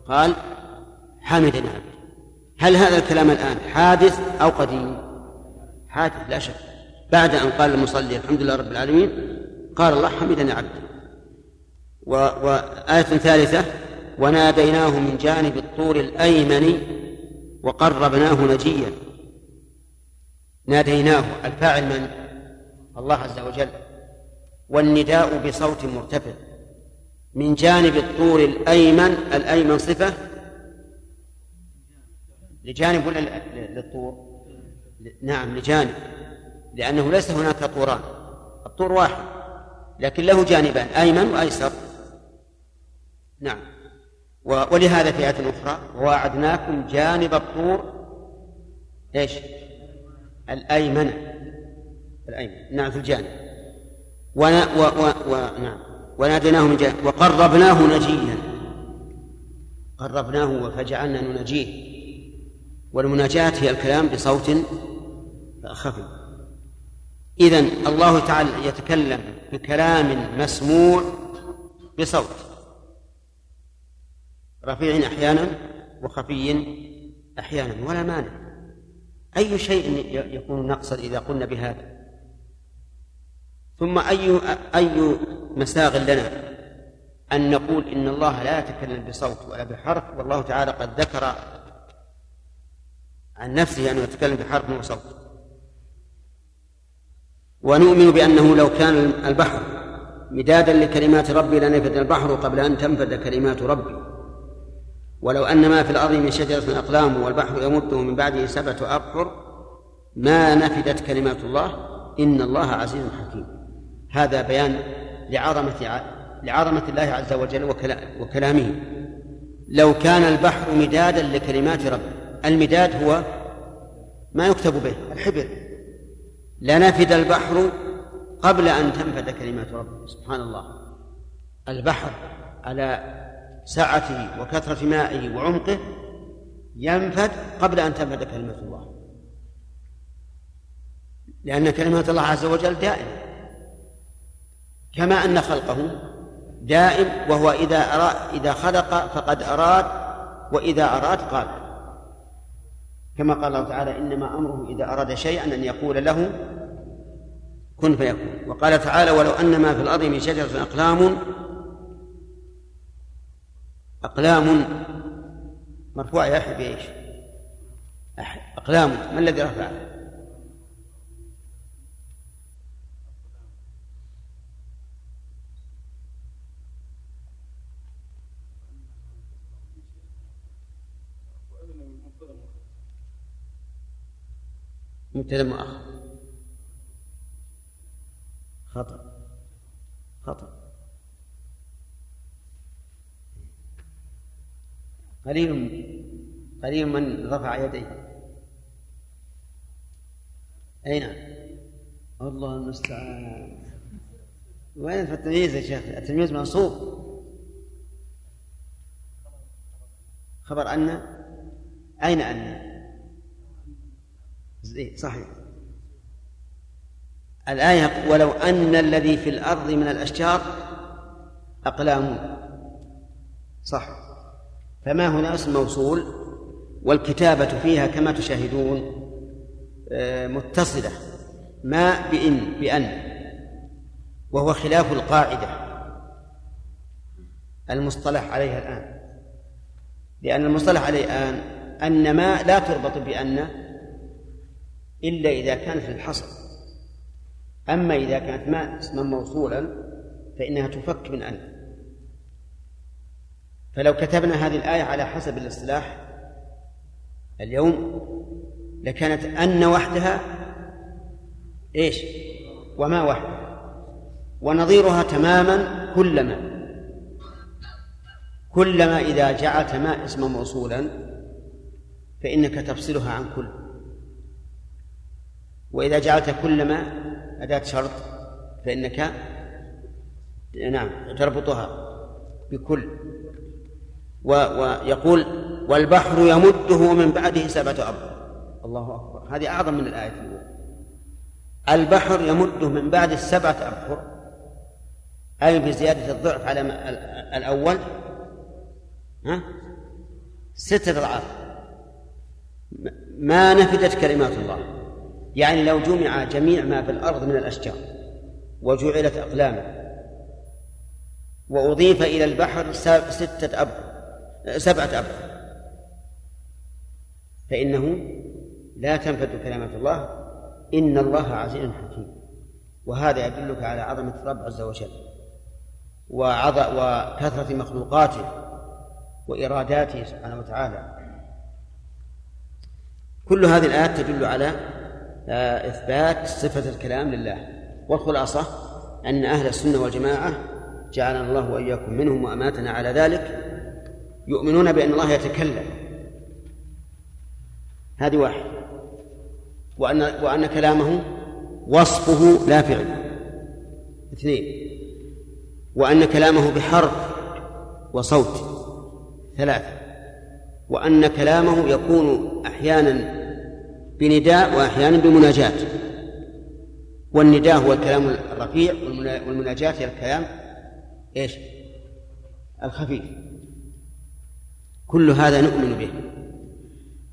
قال حمدنا عبدي هل هذا الكلام الآن حادث أو قديم؟ حادث لا شك. بعد أن قال المصلي الحمد لله رب العالمين قال الله حمدنا عبدي وآية ثالثة وناديناه من جانب الطور الأيمن وقربناه نجيا ناديناه. الفاعل من؟ الله عز وجل. والنداء بصوت مرتفع. من جانب الطور الأيمن الأيمن صفة؟ لجانب ولا للطور؟ نعم لجانب. لأنه ليس هناك طوران. الطور واحد لكن له جانبان أيمن وأيسر. نعم. ولهذا في آية أخرى وواعدناكم جانب الطور. إيش؟ الأيمن. الأيمن. نعم في الجانب. ونا و و و نعم. وناديناه من جانب وقربناه نجيا. قربناه فجعلنا ننجيه والمناجاة هي الكلام بصوت خفي إذا الله تعالى يتكلم بكلام مسموع بصوت. رفيع أحيانا وخفي أحيانا. ولا مانع. أي شيء يكون نقصا إذا قلنا بهذا؟ ثم أي أي مساغ لنا أن نقول إن الله لا يتكلم بصوت ولا بحرف والله تعالى قد ذكر عن نفسه أنه يتكلم بحرف وصوت ونؤمن بأنه لو كان البحر مدادا لكلمات ربي لنفد البحر قبل أن تنفد كلمات ربي. ولو أن ما في الأرض من شجرة أقلام والبحر يمده من بعده سبعة أبحر ما نفدت كلمات الله إن الله عزيز حكيم. هذا بيان لعظمة لعظمة الله عز وجل وكلامه. لو كان البحر مدادا لكلمات ربه المداد هو ما يكتب به الحبر. لنفد البحر قبل أن تنفد كلمات ربه سبحان الله. البحر على سعته وكثرة مائه وعمقه ينفد قبل أن تنفد كلمة الله. لأن كلمات الله عز وجل دائمة. كما أن خلقه دائم وهو إذا أراد إذا خلق فقد أراد وإذا أراد قال. كما قال الله تعالى إنما أمره إذا أراد شيئا أن يقول له كن فيكون. وقال تعالى ولو أن ما في الأرض من شجرة أقلام أقلام مرفوع يا أخي بإيش؟ أقلام ما الذي رفعه؟ مبتدا مؤخر خطأ خطأ قليل قليل من رفع يديه. أي نعم. الله المستعان. وين في التمييز يا شيخ؟ التمييز منصوب. خبر أن أين أن؟ صحيح. الآية ولو أن الذي في الأرض من الأشجار أقلام. صح. فما هنا اسم موصول والكتابة فيها كما تشاهدون آه، متصلة. ما بإن بأن وهو خلاف القاعدة المصطلح عليها الآن. لأن المصطلح عليه الآن أن ما لا تربط بأن إلا إذا كانت للحصر أما إذا كانت ما اسما موصولا فإنها تفك من أن. فلو كتبنا هذه الآية على حسب الاصطلاح اليوم لكانت أن وحدها إيش؟ وما وحدها. ونظيرها تماما كلما. كلما إذا جعلت ما اسما موصولا فإنك تفصلها عن كل. وإذا جعلت كلما أداة شرط فإنك نعم تربطها بكل. ويقول والبحر يمده من بعده سبعة أبحر الله أكبر. هذه أعظم من الآية الأولى البحر يمده من بعد السبعة أبحر. أي بزيادة الضعف على الأول. ها؟ ستة أضعاف. ما نفدت كلمات الله. يعني لو جمع جميع ما في الأرض من الأشجار وجعلت أقلاما وأضيف إلى البحر ستة أبحر. سبعة أبحر فإنه لا تنفد كلمات الله. إن الله عزيز حكيم. وهذا يدلك على عظمة الرب عز وجل وكثرة مخلوقاته وإراداته سبحانه وتعالى. كل هذه الآيات تدل على آه، إثبات صفة الكلام لله. والخلاصة أن أهل السنة والجماعة جعلنا الله وإياكم منهم وأماتنا على ذلك. يؤمنون بأن الله يتكلم. هذه واحد. وأن وأن كلامه وصفه لا فعل. اثنين. وأن كلامه بحرف وصوت. ثلاثة. وأن كلامه يكون أحيانا بنداء وأحيانا بمناجاة. والنداء هو الكلام الرفيع والمناجاة هي الكلام إيش؟ الخفيف. كل هذا نؤمن به.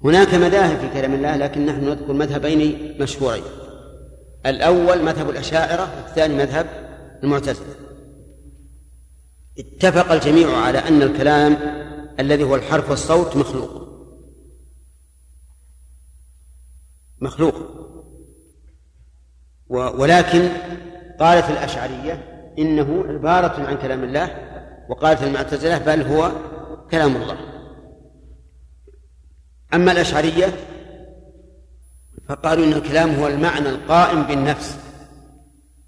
هناك مذاهب في كلام الله لكن نحن نذكر مذهبين مشهورين. الأول مذهب الأشاعرة والثاني مذهب المعتزلة. اتفق الجميع على أن الكلام الذي هو الحرف والصوت مخلوق. مخلوق. ولكن قالت الأشعرية إنه عبارة عن كلام الله وقالت المعتزلة بل هو كلام الله. أما الأشعرية فقالوا إن الكلام هو المعنى القائم بالنفس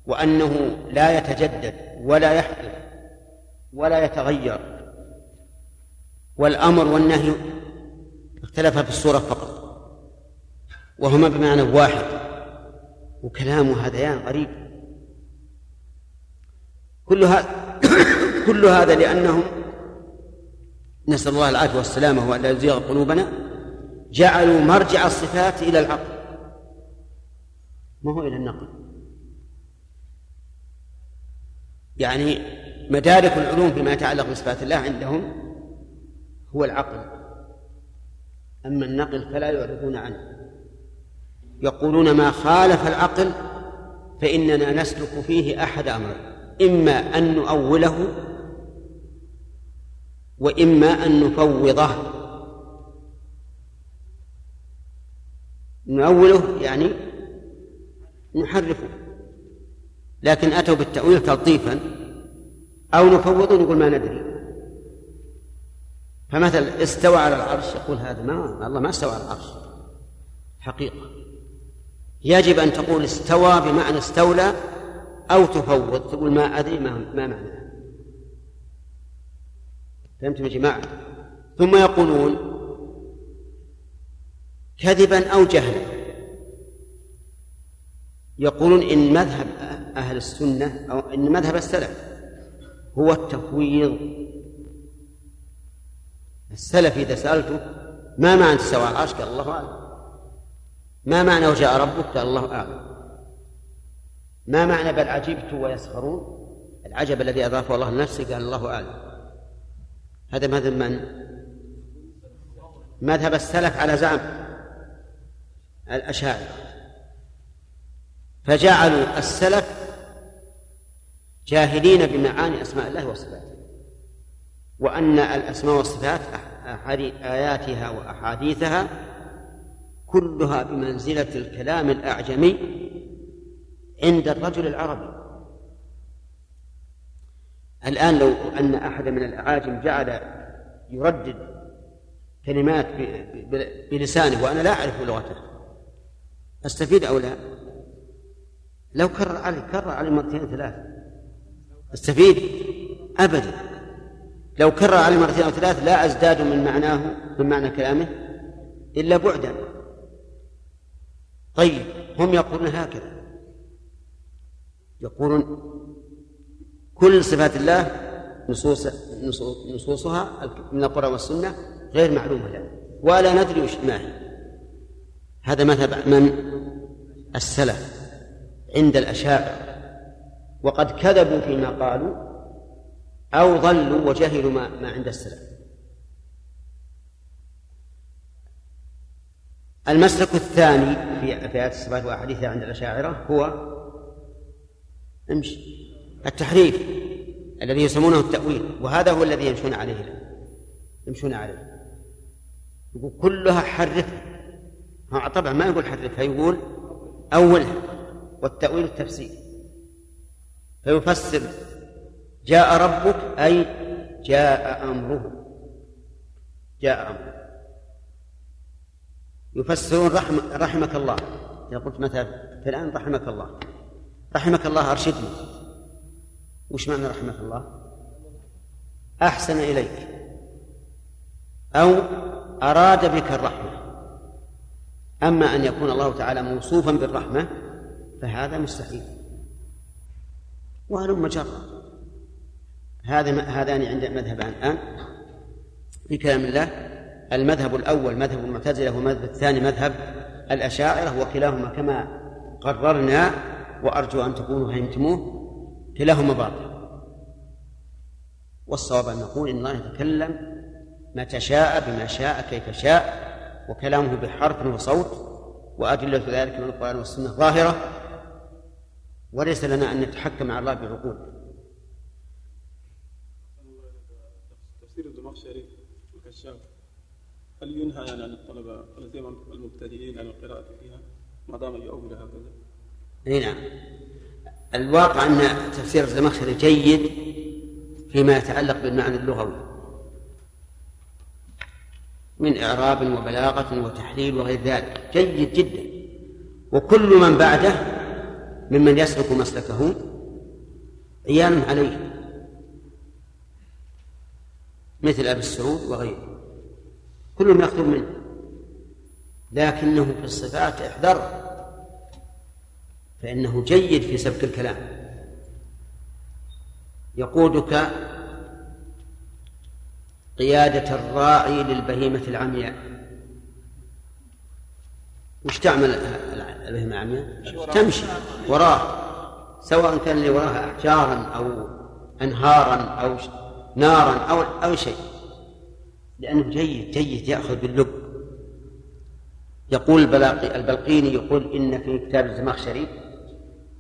وأنه لا يتجدد ولا يحدث ولا يتغير والأمر والنهي اختلفا في الصورة فقط وهما بمعنى واحد وكلام هذيان غريب كل هذا كل هذا لأنهم نسأل الله العافية والسلامة وأن لا يزيغ قلوبنا جعلوا مرجع الصفات إلى العقل. ما هو إلى النقل؟ يعني مدارك العلوم فيما يتعلق بصفات الله عندهم هو العقل. أما النقل فلا يعرضون عنه. يقولون ما خالف العقل فإننا نسلك فيه أحد أمرين إما أن نؤوله وإما أن نفوضه. نؤوله يعني نحرفه. لكن أتوا بالتأويل تلطيفا أو نفوض نقول ما ندري. فمثل استوى على العرش يقول هذا ما الله ما استوى على العرش. حقيقة. يجب أن تقول استوى بمعنى استولى أو تفوض. تقول ما أدري ما, ما معناه فهمتم يا جماعة؟ ثم يقولون كذبا أو جهلا. يقولون إن مذهب أهل السنة أو إن مذهب السلف هو التفويض. السلف إذا سألته ما معنى استوى العرش قال الله أعلم. ما معنى وجاء ربك؟ قال الله أعلم. ما معنى بل عجبت ويسخرون؟ العجب الذي أضافه الله لنفسه قال الله أعلم. هذا مذهب من؟ مذهب السلف على زعم. الأشاعرة. فجعلوا السلف جاهلين بمعاني أسماء الله وصفاته وأن الأسماء والصفات آياتها وأحاديثها كلها بمنزلة الكلام الأعجمي عند الرجل العربي. الآن لو أن أحد من الأعاجم جعل يردد كلمات بلسانه وأنا لا أعرف لغته أستفيد أو لا؟ لو كرر علي كرر علي مرتين ثلاث. أستفيد أبدا. لو كرر علي مرتين أو ثلاث لا أزداد من معناه من معنى كلامه إلا بعدا. طيب هم يقولون هكذا. يقولون كل صفات الله نصوص نصوصها من القرآن والسنة غير معلومة لنا ولا ندري ما هي. هذا مذهب من؟ السلف عند الأشاعرة. وقد كذبوا فيما قالوا أو ضلوا وجهلوا ما, ما عند السلف. المسلك الثاني في في آيات الصفات وأحاديثها عند الأشاعرة هو امشي. التحريف الذي يسمونه التأويل. وهذا هو الذي يمشون عليه يمشون عليه. يقول كلها حرفها طبعا ما يقول حرفها يقول أولها والتأويل التفسير. فيفسر جاء ربك أي جاء أمره. جاء أمره. يفسرون رحم رحمك الله. إذا قلت مثلا فلان رحمك الله. رحمك الله أرشدني. وش معنى رحمك الله؟ أحسن إليك. أو أراد بك الرحمة. أما أن يكون الله تعالى موصوفا بالرحمة فهذا مستحيل. وهلم جرا هذا هذان عند مذهبان. الآن في كلام الله المذهب الأول مذهب المعتزلة والمذهب الثاني مذهب الأشاعرة وكلاهما كما قررنا وأرجو أن تكونوا فهمتموه كلاهما باطل. والصواب أن نقول إن الله يتكلم متى شاء بما شاء كيف شاء وكلامه بحرف وصوت وأدلة ذلك من القرآن والسنة ظاهرة وليس لنا أن نتحكم على الله بعقول. تفسير الزمخشري الكشاف هل ينهى يعني عن الطلبة المبتدئين عن القراءة فيها؟ ما دام يؤول هكذا؟ أي نعم. الواقع أن تفسير الزمخشري جيد فيما يتعلق بالمعنى اللغوي من إعراب وبلاغة وتحليل وغير ذلك. جيد جدا. وكل من بعده ممن يسلك مسلكه عيان عليه مثل أبي السعود وغيره. كلهم يأخذون منه. لكنه في الصفات احذر فإنه جيد في سبك الكلام. يقودك قيادة الراعي للبهيمة العمياء. وش تعمل البهيمة العمياء؟ تمشي وراه سواء كان اللي وراها أحجارا أو أنهارا أو نارا أو أو شيء. لأنه جيد جيد يأخذ باللب. يقول البلقيني يقول إن في كتاب الزمخشري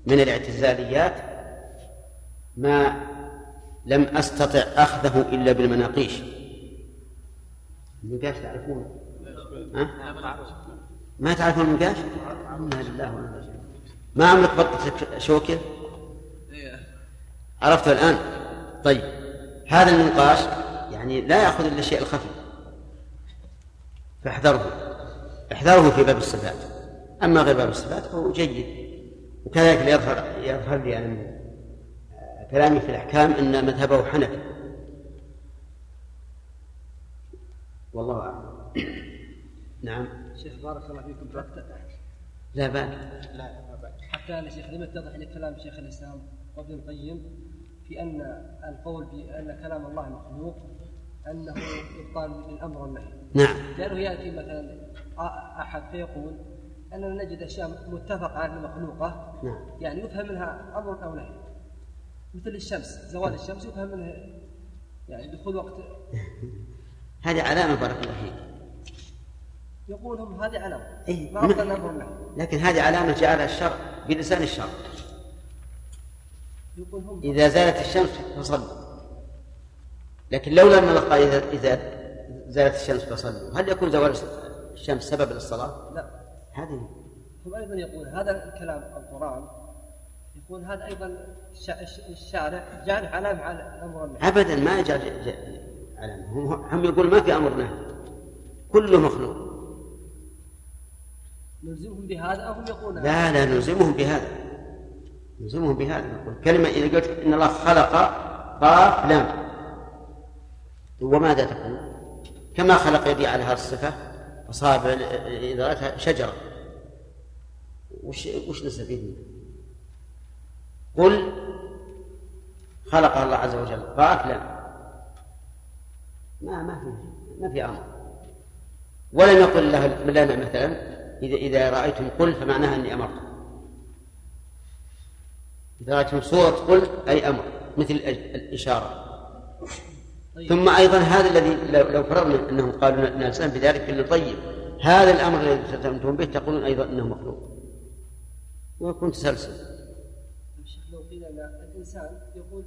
من الاعتزاليات ما لم أستطع أخذه إلا بالمناقيش. المنقاش تعرفونه؟ ها؟ ما تعرفون المنقاش؟ إنا لله ما عمرك بطة شوكة؟ عرفته الآن؟ طيب. هذا المنقاش يعني لا يأخذ إلا الشيء الخفي. فاحذره. احذره في باب الصفات أما غير باب الصفات فهو جيد. وكذلك يظهر يظهر لي أن كلامي في الأحكام أن مذهبه حنفي. والله أعلم. نعم. شيخ بارك الله فيكم. لا بأس. لا حتى أنا شيخ لم يتضح لي كلام شيخ الإسلام وابن القيم في أن القول بأن كلام الله مخلوق أنه إبطال للأمر والنهي. نعم. لأنه يأتي مثلا أحد فيقول أننا نجد أشياء متفق عنها مخلوقة نعم. يعني يفهم منها أمر أو نهي. مثل الشمس زوال الشمس يفهم منها يعني دخول وقت. هذه علامة بارك الله فيك. يقول هم هذه علامة. إيه، ما ما- لكن هذه علامة جعلها الشرع بلسان الشرع يقول هم إذا زالت الشمس فصلوا لكن لولا أن الله قال إذا إذا زالت الشمس فصلوا هل يكون زوال الشمس سبب للصلاة؟ لا. هذه. هم أيضا يقول هذا الكلام القرآن يقول هذا أيضا الشارع جعل علامة على الأمر أبدا ما يجعل هم يقول ما في أمر نهي. كله مخلوق. نلزمهم بهذا أو هم يقولون؟ لا لا نلزمهم بهذا. نلزمهم بهذا. نقول كلمة إذا قلت إن الله خلق قاف لام. وماذا تقول؟ كما خلق يدي على هذه الصفة أصابع إذا شجرة. وش وش نستفيد منه؟ قل خلق الله عز وجل قاف لام. ما ما في ما في أمر. ولم يقل له لنا مثلا إذا إذا رأيتم قل فمعناها أني امرتم إذا رأيتم صورة قل أي أمر مثل الإشارة. ثم أيضا هذا الذي لو فرضنا أنهم قالوا نلزم بذلك قلنا طيب هذا الأمر الذي التزمتم به تقولون أيضا إنه مخلوق. ويكون تسلسل الشيخ لو قيل الإنسان يقول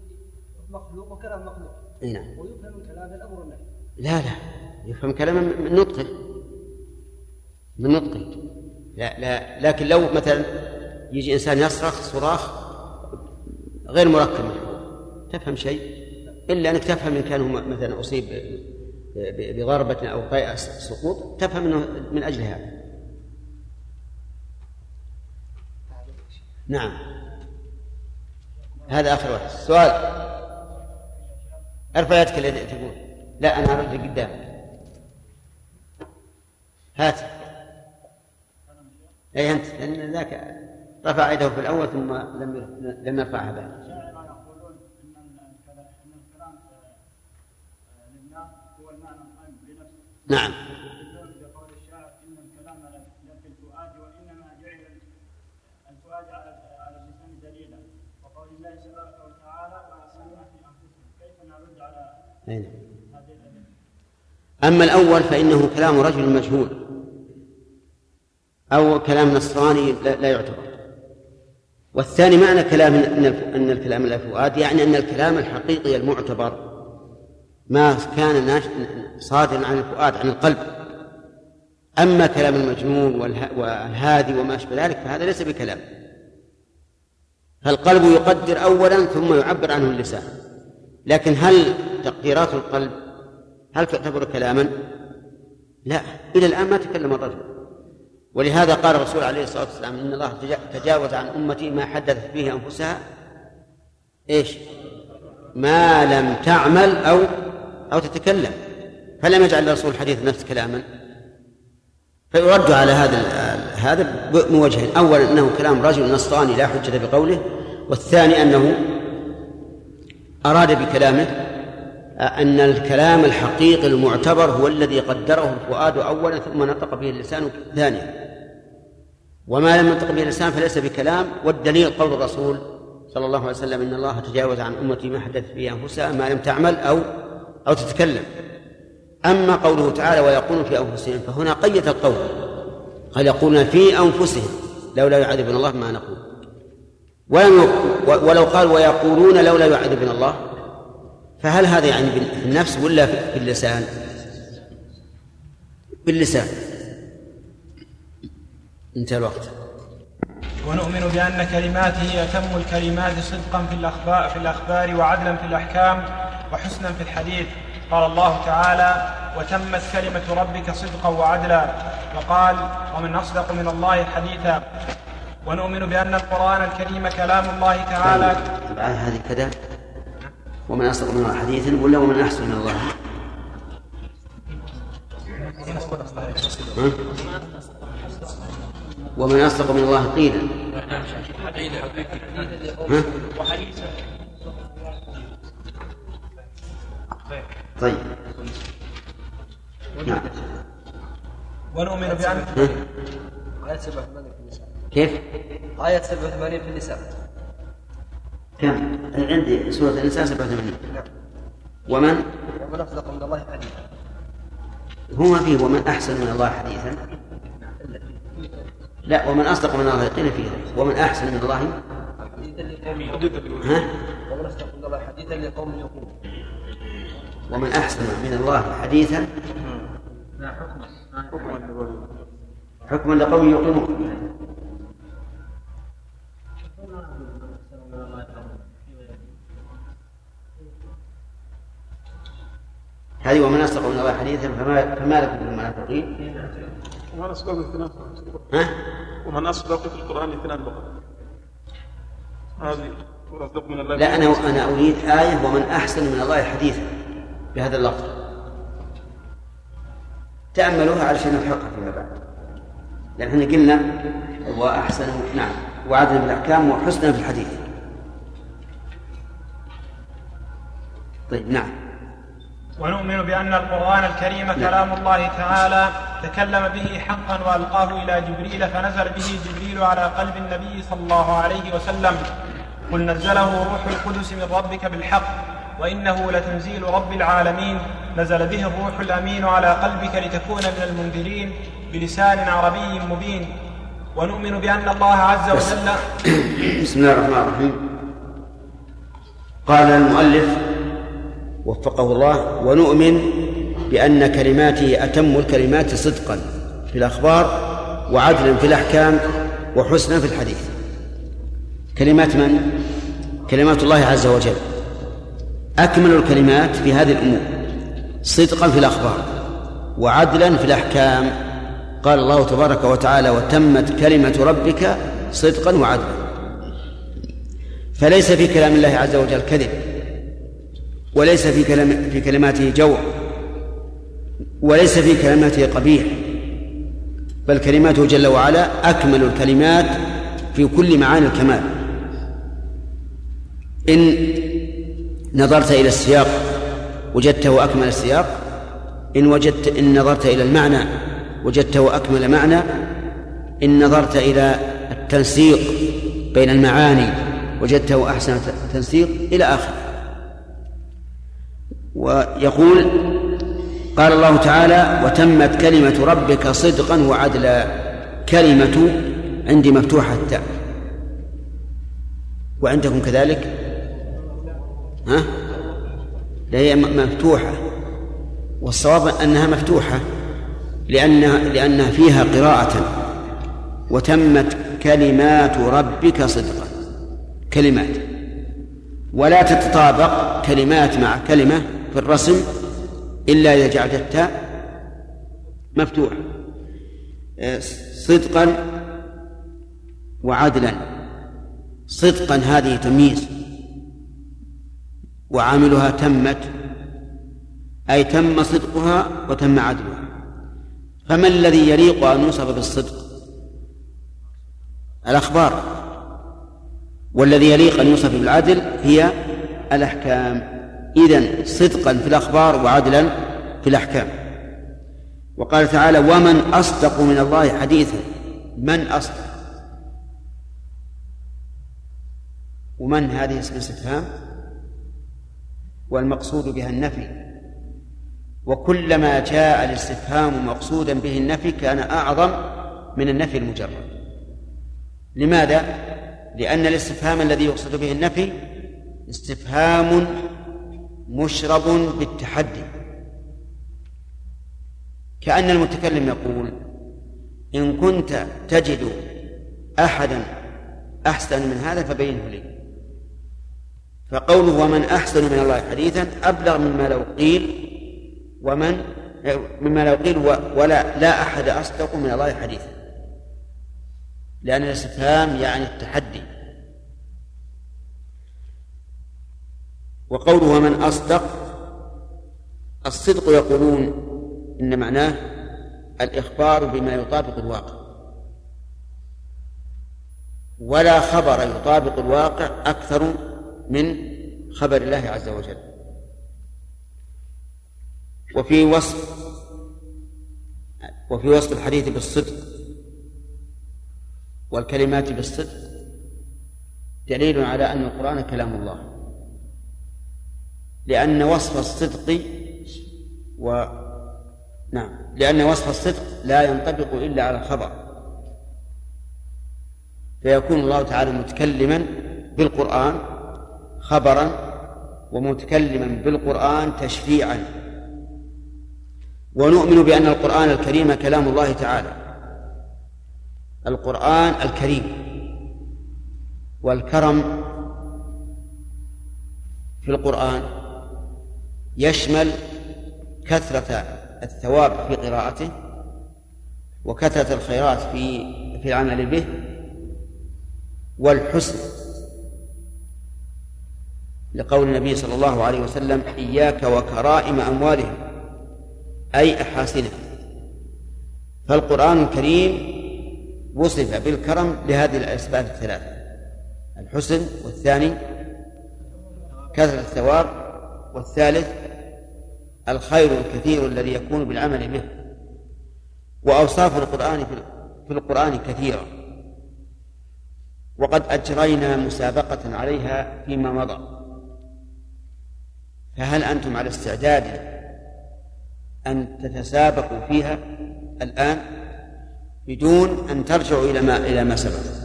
مخلوق وكلام مخلوق. اي نعم. ويفهم كلام الامر والنهي لا؟ لا يفهم كلامه من نطقه. من نطقه. لا لا. لكن لو مثلا يجي إنسان يصرخ صراخ غير مركب تفهم شيء؟ إلا أنك تفهم إن كان هو مثلا أصيب بضربه أو قيء سقوط تفهم إنه من أجل هذا. نعم. هذا آخر واحد. سؤال. ارفع يدك الذي تقول. لا أنا أرد قدام. هات. أي أنت لأن ذاك رفع يده في الأول ثم لم لم يرفعها بعد نعم بقول الشاعر ان الكلام لفي الفؤاد وانما جعل الفؤاد على على اللسان دليلا وقول الله تبارك وتعالى ويصلون في انفسهم كيف نرد على أما الأول فإنه كلام رجل مجهول أو كلام نصراني لا يعتبر. والثاني معنى كلام أن الكلام الفؤاد يعني أن الكلام الحقيقي المعتبر ما كان صادرا عن الفؤاد عن القلب. أما كلام المجنون والهادي وما أشبه ذلك فهذا ليس بكلام. فالقلب يقدر أولا ثم يعبر عنه اللسان. لكن هل تقديرات القلب. هل تعتبر كلاما؟ لا. إلى الآن ما تكلم الرجل. ولهذا قال الرسول عليه الصلاة والسلام إن الله تجاوز عن أمتي ما حدثت به أنفسها. إيش؟ ما لم تعمل أو أو تتكلم. فلم يجعل الرسول الحديث نفس كلاما. فيرد على هذا هذا من وجهين اولا أنه كلام رجل نصراني لا حجة بقوله والثاني أنه أراد بكلامه أن الكلام الحقيقي المعتبر هو الذي قدره الفؤاد اولا ثم نطق به اللسان ثانيا. وما لم ينطق به اللسان فليس بكلام والدليل قول الرسول صلى الله عليه وسلم إن الله تجاوز عن أمتي ما حدث به أنفسها ما لم تعمل أو أو تتكلم. أما قوله تعالى ويقولون في أنفسهم فهنا قيد القول. قال يقولون في أنفسهم لولا يعذبنا الله ما نقول. ولو قال ويقولون لولا يعذبنا الله فهل هذا يعني بالنفس ولا في اللسان؟ باللسان. انتهى الوقت. ونؤمن بأن كلماته أتم الكلمات صدقا في الأخبار, في الأخبار وعدلا في الأحكام وحسنا في الحديث. قال الله تعالى وتمت كلمة ربك صدقا وعدلا. وقال ومن أصدق من الله حديثا. ونؤمن بأن القرآن الكريم كلام الله تعالى. هذه كذا. ومن أصدق من الله حديثا ولا ومن أحسن من الله. ومن أصدق من الله قيلا. طيب. نعم. ونؤمن بأن آية 87 في النساء. كيف؟ آية 87 في النساء. كم؟ عندي سورة النساء 87 نعم ومن؟ ومن أصدق من الله حديثا. هو ما فيه ومن أحسن من الله حديثا. لا ومن أصدق من الله قيل فيه. ومن أحسن من الله؟ ها؟ ومن أصدق من الله حديثا لقوم يقومون ومن أحسن من الله حديثا؟ حكما لقوم يوقنون هذه ومن أصدق من الله حديثا فما, فما لكم بالمنافقين ومن أصدق اثنان. ها؟ ومن أصدق في القرآن اثنان فقط. هذه من الله. لا أنا أنا أريد آية ومن أحسن من الله حديثا بهذا اللفظ. تأملوها علشان نلحقها فيما بعد. لأن إحنا قلنا وأحسن نعم وعدل بالأحكام وحسنا في الحديث. طيب نعم. ونؤمن بأن القرآن الكريم كلام الله تعالى تكلم به حقا وألقاه إلى جبريل فنزل به جبريل على قلب النبي صلى الله عليه وسلم. قل نزله روح القدس من ربك بالحق وإنه لتنزيل رب العالمين. نزل به الروح الأمين على قلبك لتكون من المنذرين بلسان عربي مبين. ونؤمن بأن الله عز وجل بسم الله الرحمن الرحيم. قال المؤلف وفقه الله ونؤمن بأن كلماته أتم الكلمات صدقا في الأخبار وعدلا في الأحكام وحسنا في الحديث. كلمات من؟ كلمات الله عز وجل. أكمل الكلمات في هذه الأمور صدقا في الأخبار وعدلا في الأحكام. قال الله تبارك وتعالى وتمت كلمة ربك صدقا وعدلا. فليس في كلام الله عز وجل كذب. وليس في كلام في كلماته جوع وليس في كلماته قبيح بل كلماته جل وعلا أكمل الكلمات في كل معاني الكمال. إن نظرت إلى السياق وجدته أكمل السياق إن وجدت إن نظرت إلى المعنى وجدته أكمل معنى إن نظرت إلى التنسيق بين المعاني وجدته أحسن تنسيق إلى آخره ويقول قال الله تعالى وتمت كلمة ربك صدقا وعدلا. كلمة عندي مفتوحة التاء وعندكم كذلك؟ ها؟ لا هي مفتوحة. والصواب أنها مفتوحة لأنها لأنها فيها قراءة. وتمت كلمات ربك صدقا. كلمات. ولا تتطابق كلمات مع كلمة في الرسم إلا إذا جعلت التاء مفتوحة. صدقا وعدلا. صدقا هذه تمييز. وعاملها تمت أي تم صدقها وتم عدلها. فما الذي يليق أن يوصف بالصدق؟ الأخبار. والذي يليق أن يوصف بالعدل هي الأحكام. إذن صدقا في الأخبار وعدلا في الأحكام. وقال تعالى ومن أصدق من الله حديثا. من أصدق؟ ومن هذه اسم استفهام والمقصود بها النفي. وكلما جاء الاستفهام مقصودا به النفي كان أعظم من النفي المجرد. لماذا؟ لأن الاستفهام الذي يقصد به النفي استفهام مشرب بالتحدي. كأن المتكلم يقول إن كنت تجد أحدا أحسن من هذا فبينه لي. فقوله ومن أحسن من الله حديثا أبلغ مما لو قيل ومن مما لو قيل ولا لا أحد أصدق من الله حديثا. لأن الاستفهام يعني التحدي. وقوله ومن أصدق الصدق يقولون إن معناه الإخبار بما يطابق الواقع. ولا خبر يطابق الواقع أكثر من خبر الله عز وجل. وفي وصف وفي وصف الحديث بالصدق والكلمات بالصدق دليل على أن القرآن كلام الله. لأن وصف الصدق و نعم لأن وصف الصدق لا ينطبق إلا على الخبر. فيكون الله تعالى متكلما بالقرآن خبرا ومتكلما بالقرآن تشفيعا ونؤمن بأن القرآن الكريم كلام الله تعالى. القرآن الكريم والكرم في القرآن يشمل كثرة الثواب في قراءته وكثرة الخيرات في في العمل به والحسن. لقول النبي صلى الله عليه وسلم إياك وكرائم أموالهم أي أحاسنها. فالقرآن الكريم وصف بالكرم لهذه الأسباب الثلاثة الحسن والثاني كثرة الثواب والثالث الخير الكثير الذي يكون بالعمل به. وأوصاف القرآن في القرآن كثيرة. وقد أجرينا مسابقة عليها فيما مضى. فهل أنتم على استعداد أن تتسابقوا فيها الآن بدون أن ترجعوا إلى ما إلى ما سبق؟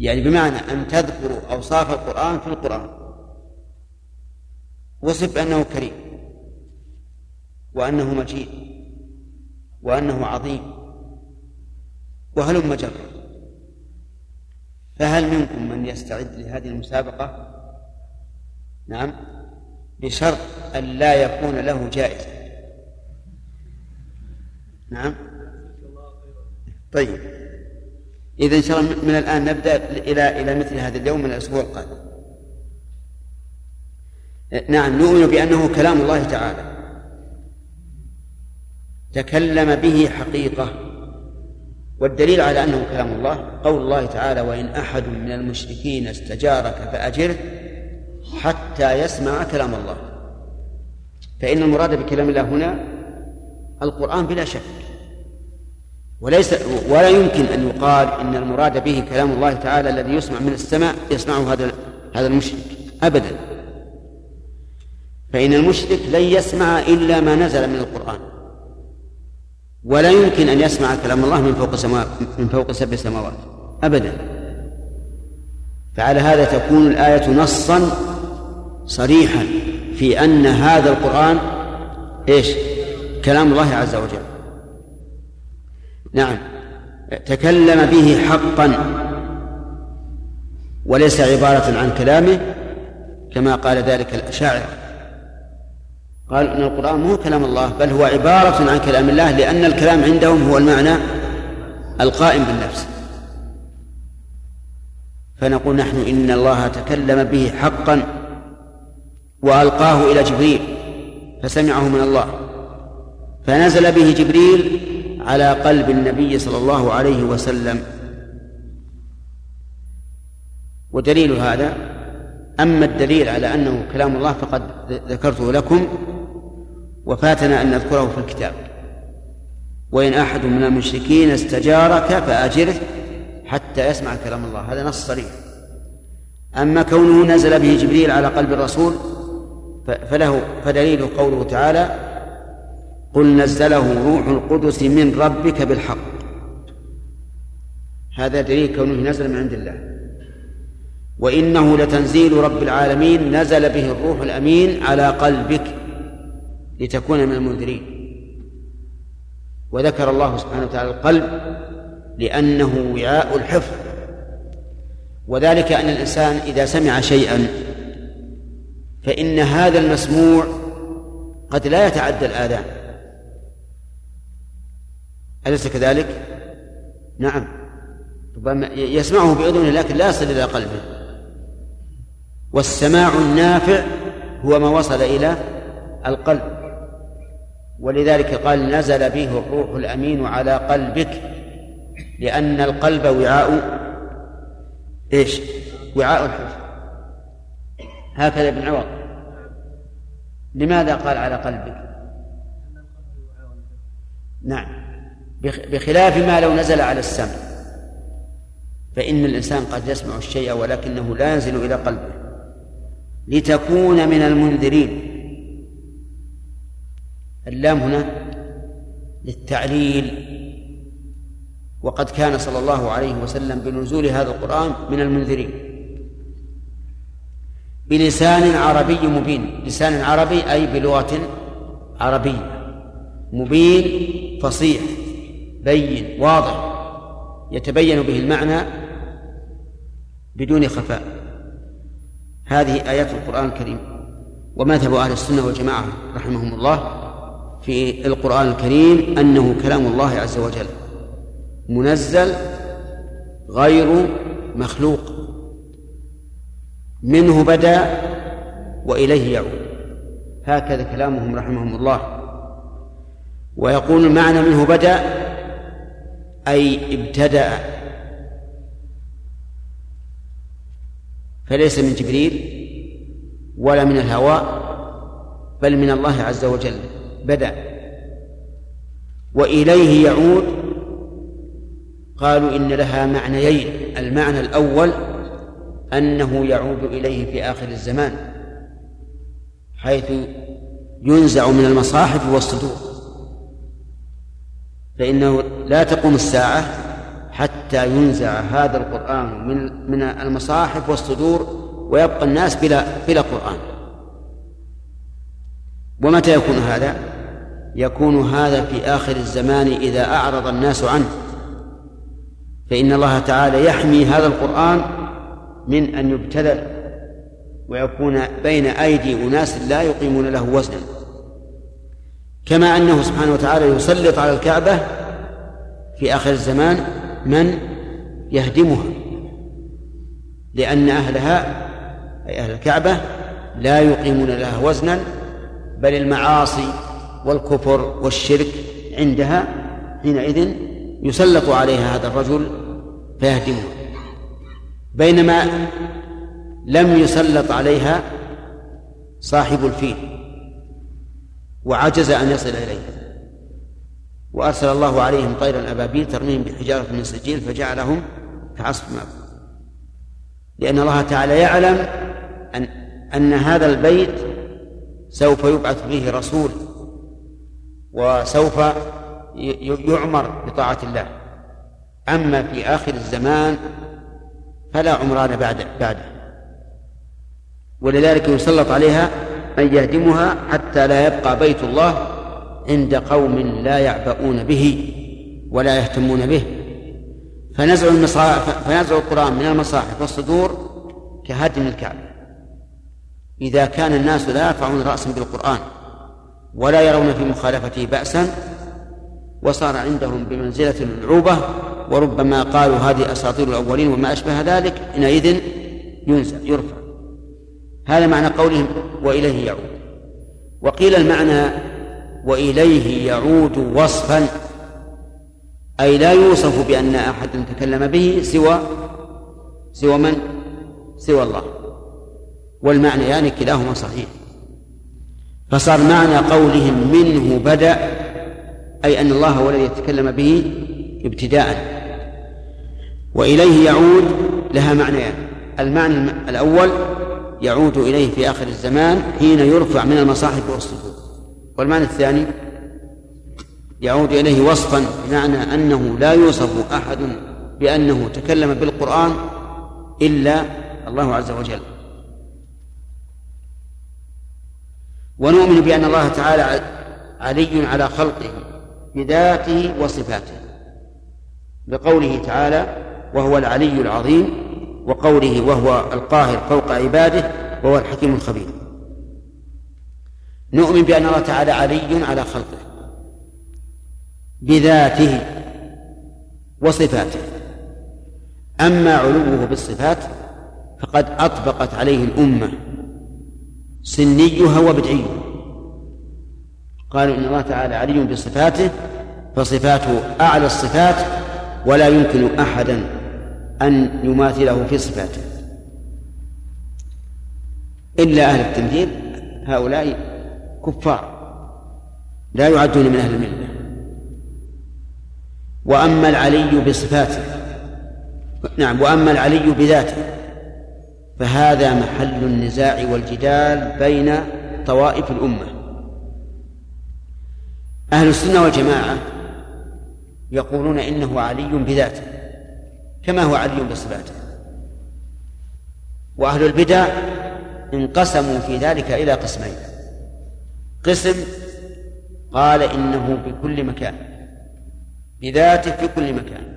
يعني بمعنى أن تذكروا أوصاف القرآن في القرآن. وصف أنه كريم وأنه مجيد وأنه عظيم وهلم جرا فهل منكم من يستعد لهذه المسابقة؟ نعم بشرط أن لا يكون له جائزة. نعم. طيب إذا إن شاء الله من الآن نبدأ إلى إلى مثل هذا اليوم من الأسبوع القادم. نعم نؤمن بأنه كلام الله تعالى. تكلم به حقيقة. والدليل على أنه كلام الله قول الله تعالى وإن أحد من المشركين استجارك فأجره حتى يسمع كلام الله. فإن المراد بكلام الله هنا القرآن بلا شك. وليس ولا يمكن أن يقال إن المراد به كلام الله تعالى الذي يسمع من السماء يسمعه هذا هذا المشرك. أبدا. فإن المشرك لن يسمع إلا ما نزل من القرآن. ولا يمكن أن يسمع كلام الله من فوق سماء من فوق سبع سماوات. أبدا. فعلى هذا تكون الآية نصا صريحا في أن هذا القرآن إيش؟ كلام الله عز وجل. نعم. تكلم به حقا وليس عبارة عن كلامه كما قال ذلك الأشاعرة. قال أن القرآن مو كلام الله بل هو عبارة عن كلام الله لأن الكلام عندهم هو المعنى القائم بالنفس. فنقول نحن إن الله تكلم به حقا وألقاه إلى جبريل فسمعه من الله. فنزل به جبريل على قلب النبي صلى الله عليه وسلم. ودليل هذا أما الدليل على أنه كلام الله فقد ذكرته لكم وفاتنا أن نذكره في الكتاب. وإن أحد من المشركين استجارك فأجره حتى يسمع كلام الله. هذا نص صريح. أما كونه نزل به جبريل على قلب الرسول فله فدليل قوله تعالى قل نزله روح القدس من ربك بالحق. هذا دليل كونه نزل من عند الله. وإنه لتنزيل رب العالمين نزل به الروح الأمين على قلبك لتكون من المنذرين. وذكر الله سبحانه وتعالى القلب لأنه وعاء الحفظ. وذلك أن الإنسان إذا سمع شيئا فإن هذا المسموع قد لا يتعدى الآذان. أليس كذلك؟ نعم. ربما يسمعه بأذنه لكن لا يصل إلى قلبه. والسماع النافع هو ما وصل إلى القلب. ولذلك قال نزل به الروح الأمين على قلبك لأن القلب وعاء إيش؟ وعاء الحفظ هكذا ابن عوض. لماذا قال على قلبك؟ نعم. بخلاف ما لو نزل على السمع. فإن الإنسان قد يسمع الشيء ولكنه لا ينزل إلى قلبه. لتكون من المنذرين. اللام هنا للتعليل. وقد كان صلى الله عليه وسلم بنزول هذا القرآن من المنذرين. بلسان عربي مبين. لسان عربي أي بلغة عربية. مبين فصيح بين واضح. يتبين به المعنى بدون خفاء. هذه آيات القرآن الكريم. ومذهب أهل السنة والجماعة رحمهم الله. في القرآن الكريم أنه كلام الله عز وجل. منزل غير مخلوق. منه بدا وإليه يعود. هكذا كلامهم رحمهم الله. ويقول المعنى منه بدا أي ابتدأ. فليس من جبريل ولا من الهواء بل من الله عز وجل. بدأ. وإليه يعود. قالوا إن لها معنيين. المعنى الأول أنه يعود إليه في آخر الزمان حيث ينزع من المصاحف والصدور. فإنه لا تقوم الساعة حتى ينزع هذا القرآن من من المصاحف والصدور ويبقى الناس بلا بلا قرآن. ومتى يكون هذا؟ يكون هذا في آخر الزمان إذا أعرض الناس عنه فإن الله تعالى يحمي هذا القرآن من أن يبتذل ويكون بين أيدي أناس لا يقيمون له وزنا كما أنه سبحانه وتعالى يسلط على الكعبة في آخر الزمان من يهدمها لأن أهلها أي أهل الكعبة لا يقيمون لها وزنا بل المعاصي والكفر والشرك عندها حينئذ يسلط عليها هذا الرجل فيهدمها بينما لم يسلط عليها صاحب الفيل وعجز أن يصل إليه. وأرسل الله عليهم طيرا أبابيل ترميهم بحجارة من سجيل فجعلهم كعصف مأكول لأن الله تعالى يعلم أن أن هذا البيت سوف يبعث فيه رسول وسوف يعمر بطاعة الله. أما في آخر الزمان فلا عمران بعد بعده. ولذلك يسلط عليها من يهدمها حتى لا يبقى بيت الله عند قوم لا يعبؤون به ولا يهتمون به. فنزع المصاحف فنزع القرآن من المصاحف والصدور كهدم الكعبة. إذا كان الناس لا يرفعون رأسا بالقرآن ولا يرون في مخالفته بأسا وصار عندهم بمنزلة العوبة وربما قالوا هذه أساطير الأولين وما أشبه ذلك حينئذ ينزل يرفع. هذا معنى قولهم وإليه يعود. وقيل المعنى وإليه يعود وصفا أي لا يوصف بأن أحدا تكلم به سوى سوى من؟ سوى الله. والمعنى يعني كلاهما صحيح. فصار معنى قولهم منه بدأ أي أن الله هو الذي يتكلم به ابتداء. وإليه يعود لها معنيان. المعنى الأول يعود إليه في آخر الزمان حين يرفع من المصاحف والصدور والمعنى الثاني يعود إليه وصفا بمعنى أنه لا يوصف أحد بأنه تكلم بالقرآن إلا الله عز وجل. ونؤمن بأن الله تعالى علي على خلقه بذاته وصفاته. بقوله تعالى وهو العلي العظيم وقوله وهو القاهر فوق عباده وهو الحكيم الخبير. نؤمن بأن الله تعالى علي على خلقه بذاته وصفاته. أما علوه بالصفات فقد أطبقت عليه الأمة سنيها وبدعيها. قالوا إن الله تعالى علي بصفاته فصفاته أعلى الصفات ولا يمكن أحدا أن يماثله في صفاته. إلا أهل التمثيل هؤلاء كفار لا يعدون من أهل الملة وأما العلي بصفاته نعم وأما العلي بذاته فهذا محل النزاع والجدال بين طوائف الأمة. أهل السنة والجماعة يقولون إنه علي بذاته كما هو علي بصفاته. وأهل البدع انقسموا في ذلك إلى قسمين. قسم قال إنه بكل مكان بذاته في كل مكان.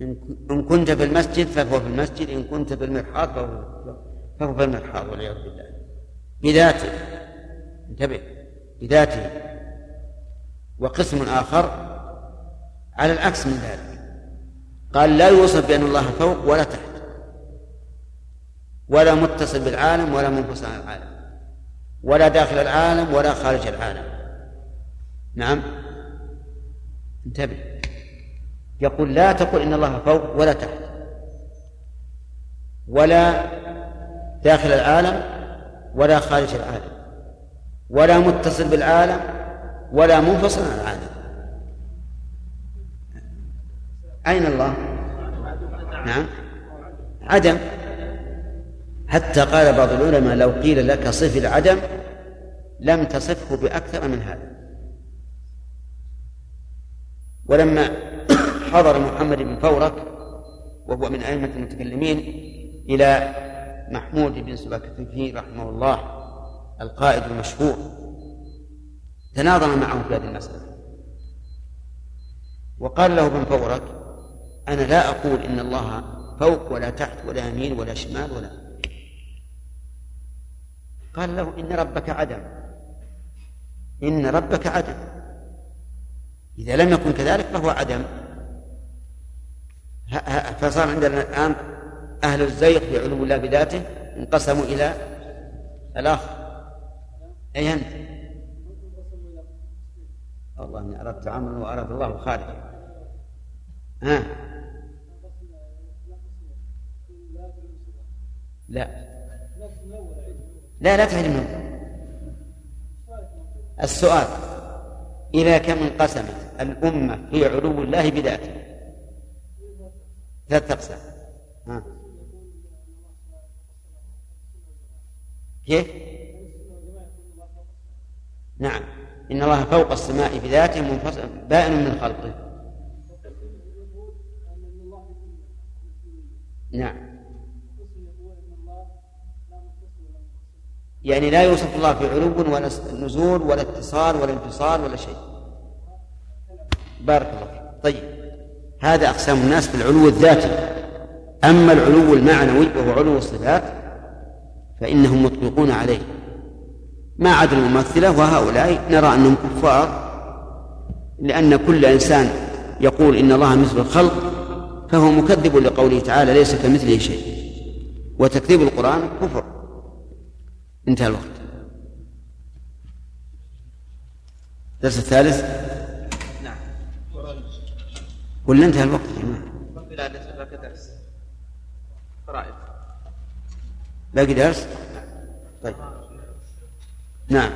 إن كنت في المسجد فهو في المسجد إن كنت في المرحاض فهو فهو في المرحاض والعياذ بالله. بذاته انتبه بذاته. وقسم آخر على العكس من ذلك. قال لا يوصف بأن الله فوق ولا تحت ولا متصل بالعالم ولا منفصل عن العالم ولا داخل العالم ولا خارج العالم. نعم؟ انتبه. يقول لا تقل إن الله فوق ولا تحت. ولا داخل العالم ولا خارج العالم. ولا متصل بالعالم ولا منفصل عن العالم. أين الله؟ نعم. عدم. حتى قال بعض العلماء لو قيل لك صف العدم لم تصفه بأكثر من هذا. ولما حضر محمد بن فورك وهو من أئمة المتكلمين إلى محمود بن سبكتكين رحمه الله القائد المشهور. تناظر معه في هذه المسألة. وقال له ابن فورك أنا لا أقول إن الله فوق ولا تحت ولا يمين ولا شمال ولا قال له إن ربك عدم. إن ربك عدم. إذا لم يكن كذلك فهو عدم. فصار عندنا الآن أهل الزيغ بعلو الله بذاته انقسموا إلى الآخر أي أنت؟ والله إني أردت عملا وأراد الله خارجا ها؟ لا. لا لا تعلم السؤال إلى كم انقسمت الأمة في علو الله بذاته؟ ثلاث أقسام. ها. كيف؟ نعم. إن الله فوق السماء بذاته منفصل بائن من خلقه. نعم. يعني لا يوصف الله في علو ولا نزول ولا اتصال ولا انفصال ولا شيء. بارك الله فيك. طيب. هذا أقسام الناس في العلو الذاتي. أما العلو المعنوي وهو علو الصفات فإنهم مطلقون عليه. ما عدا الممثلة وهؤلاء نرى أنهم كفار لأن كل إنسان يقول إن الله مثل الخلق فهو مكذب لقوله تعالى ليس كمثله شيء. وتكذيب القرآن كفر. انتهى الوقت. الدرس الثالث. ولا انتهى الوقت يا جماعة. باقي درس. فرائض باقي درس؟ طيب. نعم.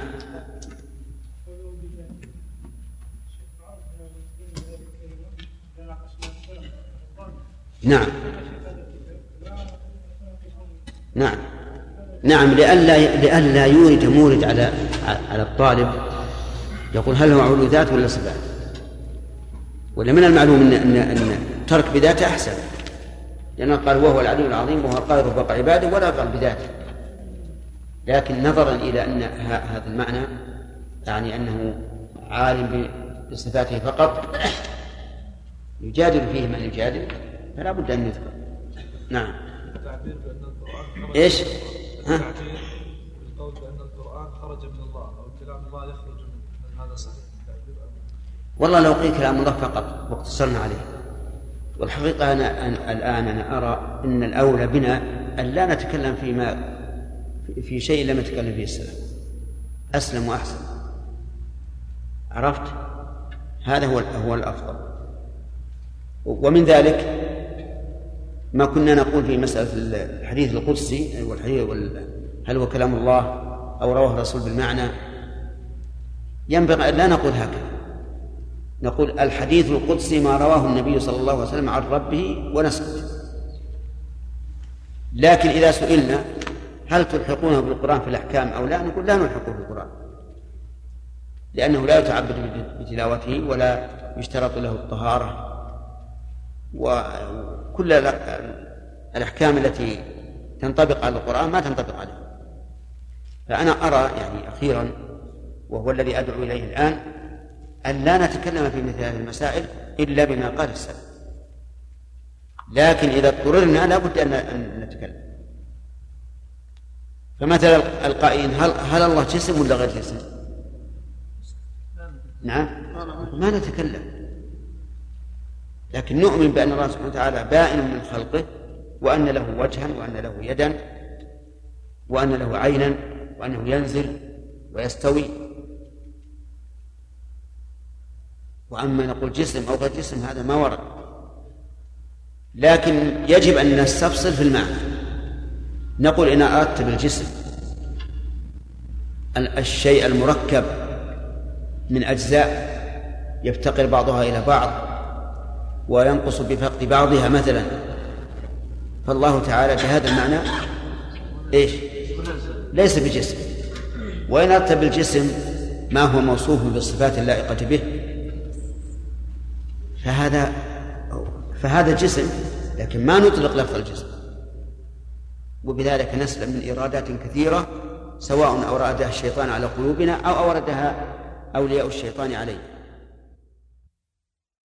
نعم. نعم. نعم لئلا لئلا يورد مورد على على الطالب. يقول هل هو علو ذات ولا صفات؟ ولا من المعلوم ان ان إن ترك بذاته أحسن؟ لأنه قال وهو العلي العظيم وهو القاهر فوق عباده ولا قال بذاته. لكن نظرا إلى أن هذا المعنى يعني أنه عالم بصفاته فقط يجادل فيه من يجادل فلا بد أن يذكر. نعم. إيش؟ ها؟ القول بأن القرآن خرج من الله أو كلام الله يخرج من هذا صحيح والله لو قيل كلام الله فقط واقتصرنا عليه. والحقيقة أنا أنا الآن أنا أرى أن الأولى بنا أن لا نتكلم فيما في شيء لم يتكلم فيه السلف. أسلم وأحسن. عرفت؟ هذا هو هو الأفضل. ومن ذلك ما كنا نقول في مسألة الحديث القدسي والحديث هل هو كلام الله أو رواه الرسول بالمعنى؟ ينبغي أن لا نقول هكذا. نقول الحديث القدسي ما رواه النبي صلى الله عليه وسلم عن ربه ونسكت لكن إذا سئلنا هل تلحقونه بالقرآن في الأحكام أو لا نقول لا نلحقه بالقرآن. لأنه لا يتعبد بتلاوته ولا يشترط له الطهارة. وكل الأحكام التي تنطبق على القرآن ما تنطبق عليه. فأنا أرى يعني أخيرا وهو الذي أدعو إليه الآن أن لا نتكلم في مثل هذه المسائل إلا بما قال السلف. لكن إذا اضطررنا لا بد أن نتكلم. فمثلا القائلين هل هل الله جسم ولا غير جسم؟ نعم. ما نتكلم. لكن نؤمن بأن الله سبحانه وتعالى بائن من خلقه وأن له وجها وأن له يدا وأن له عينا وأنه ينزل ويستوي. وأما نقول جسم أو غير جسم هذا ما ورد. لكن يجب أن نستفصل في المعنى. نقول إن أردت بالجسم الشيء المركب من أجزاء يفتقر بعضها إلى بعض وينقص بفقد بعضها مثلا. فالله تعالى بهذا المعنى إيش؟ ليس بجسم. وإن أردت بالجسم ما هو موصوف بالصفات اللائقة به؟ فهذا فهذا جسم لكن ما نطلق لفظ الجسم. وبذلك نسلم من إيرادات كثيرة سواء أورادها الشيطان على قلوبنا أو أوردها أولياء الشيطان عليه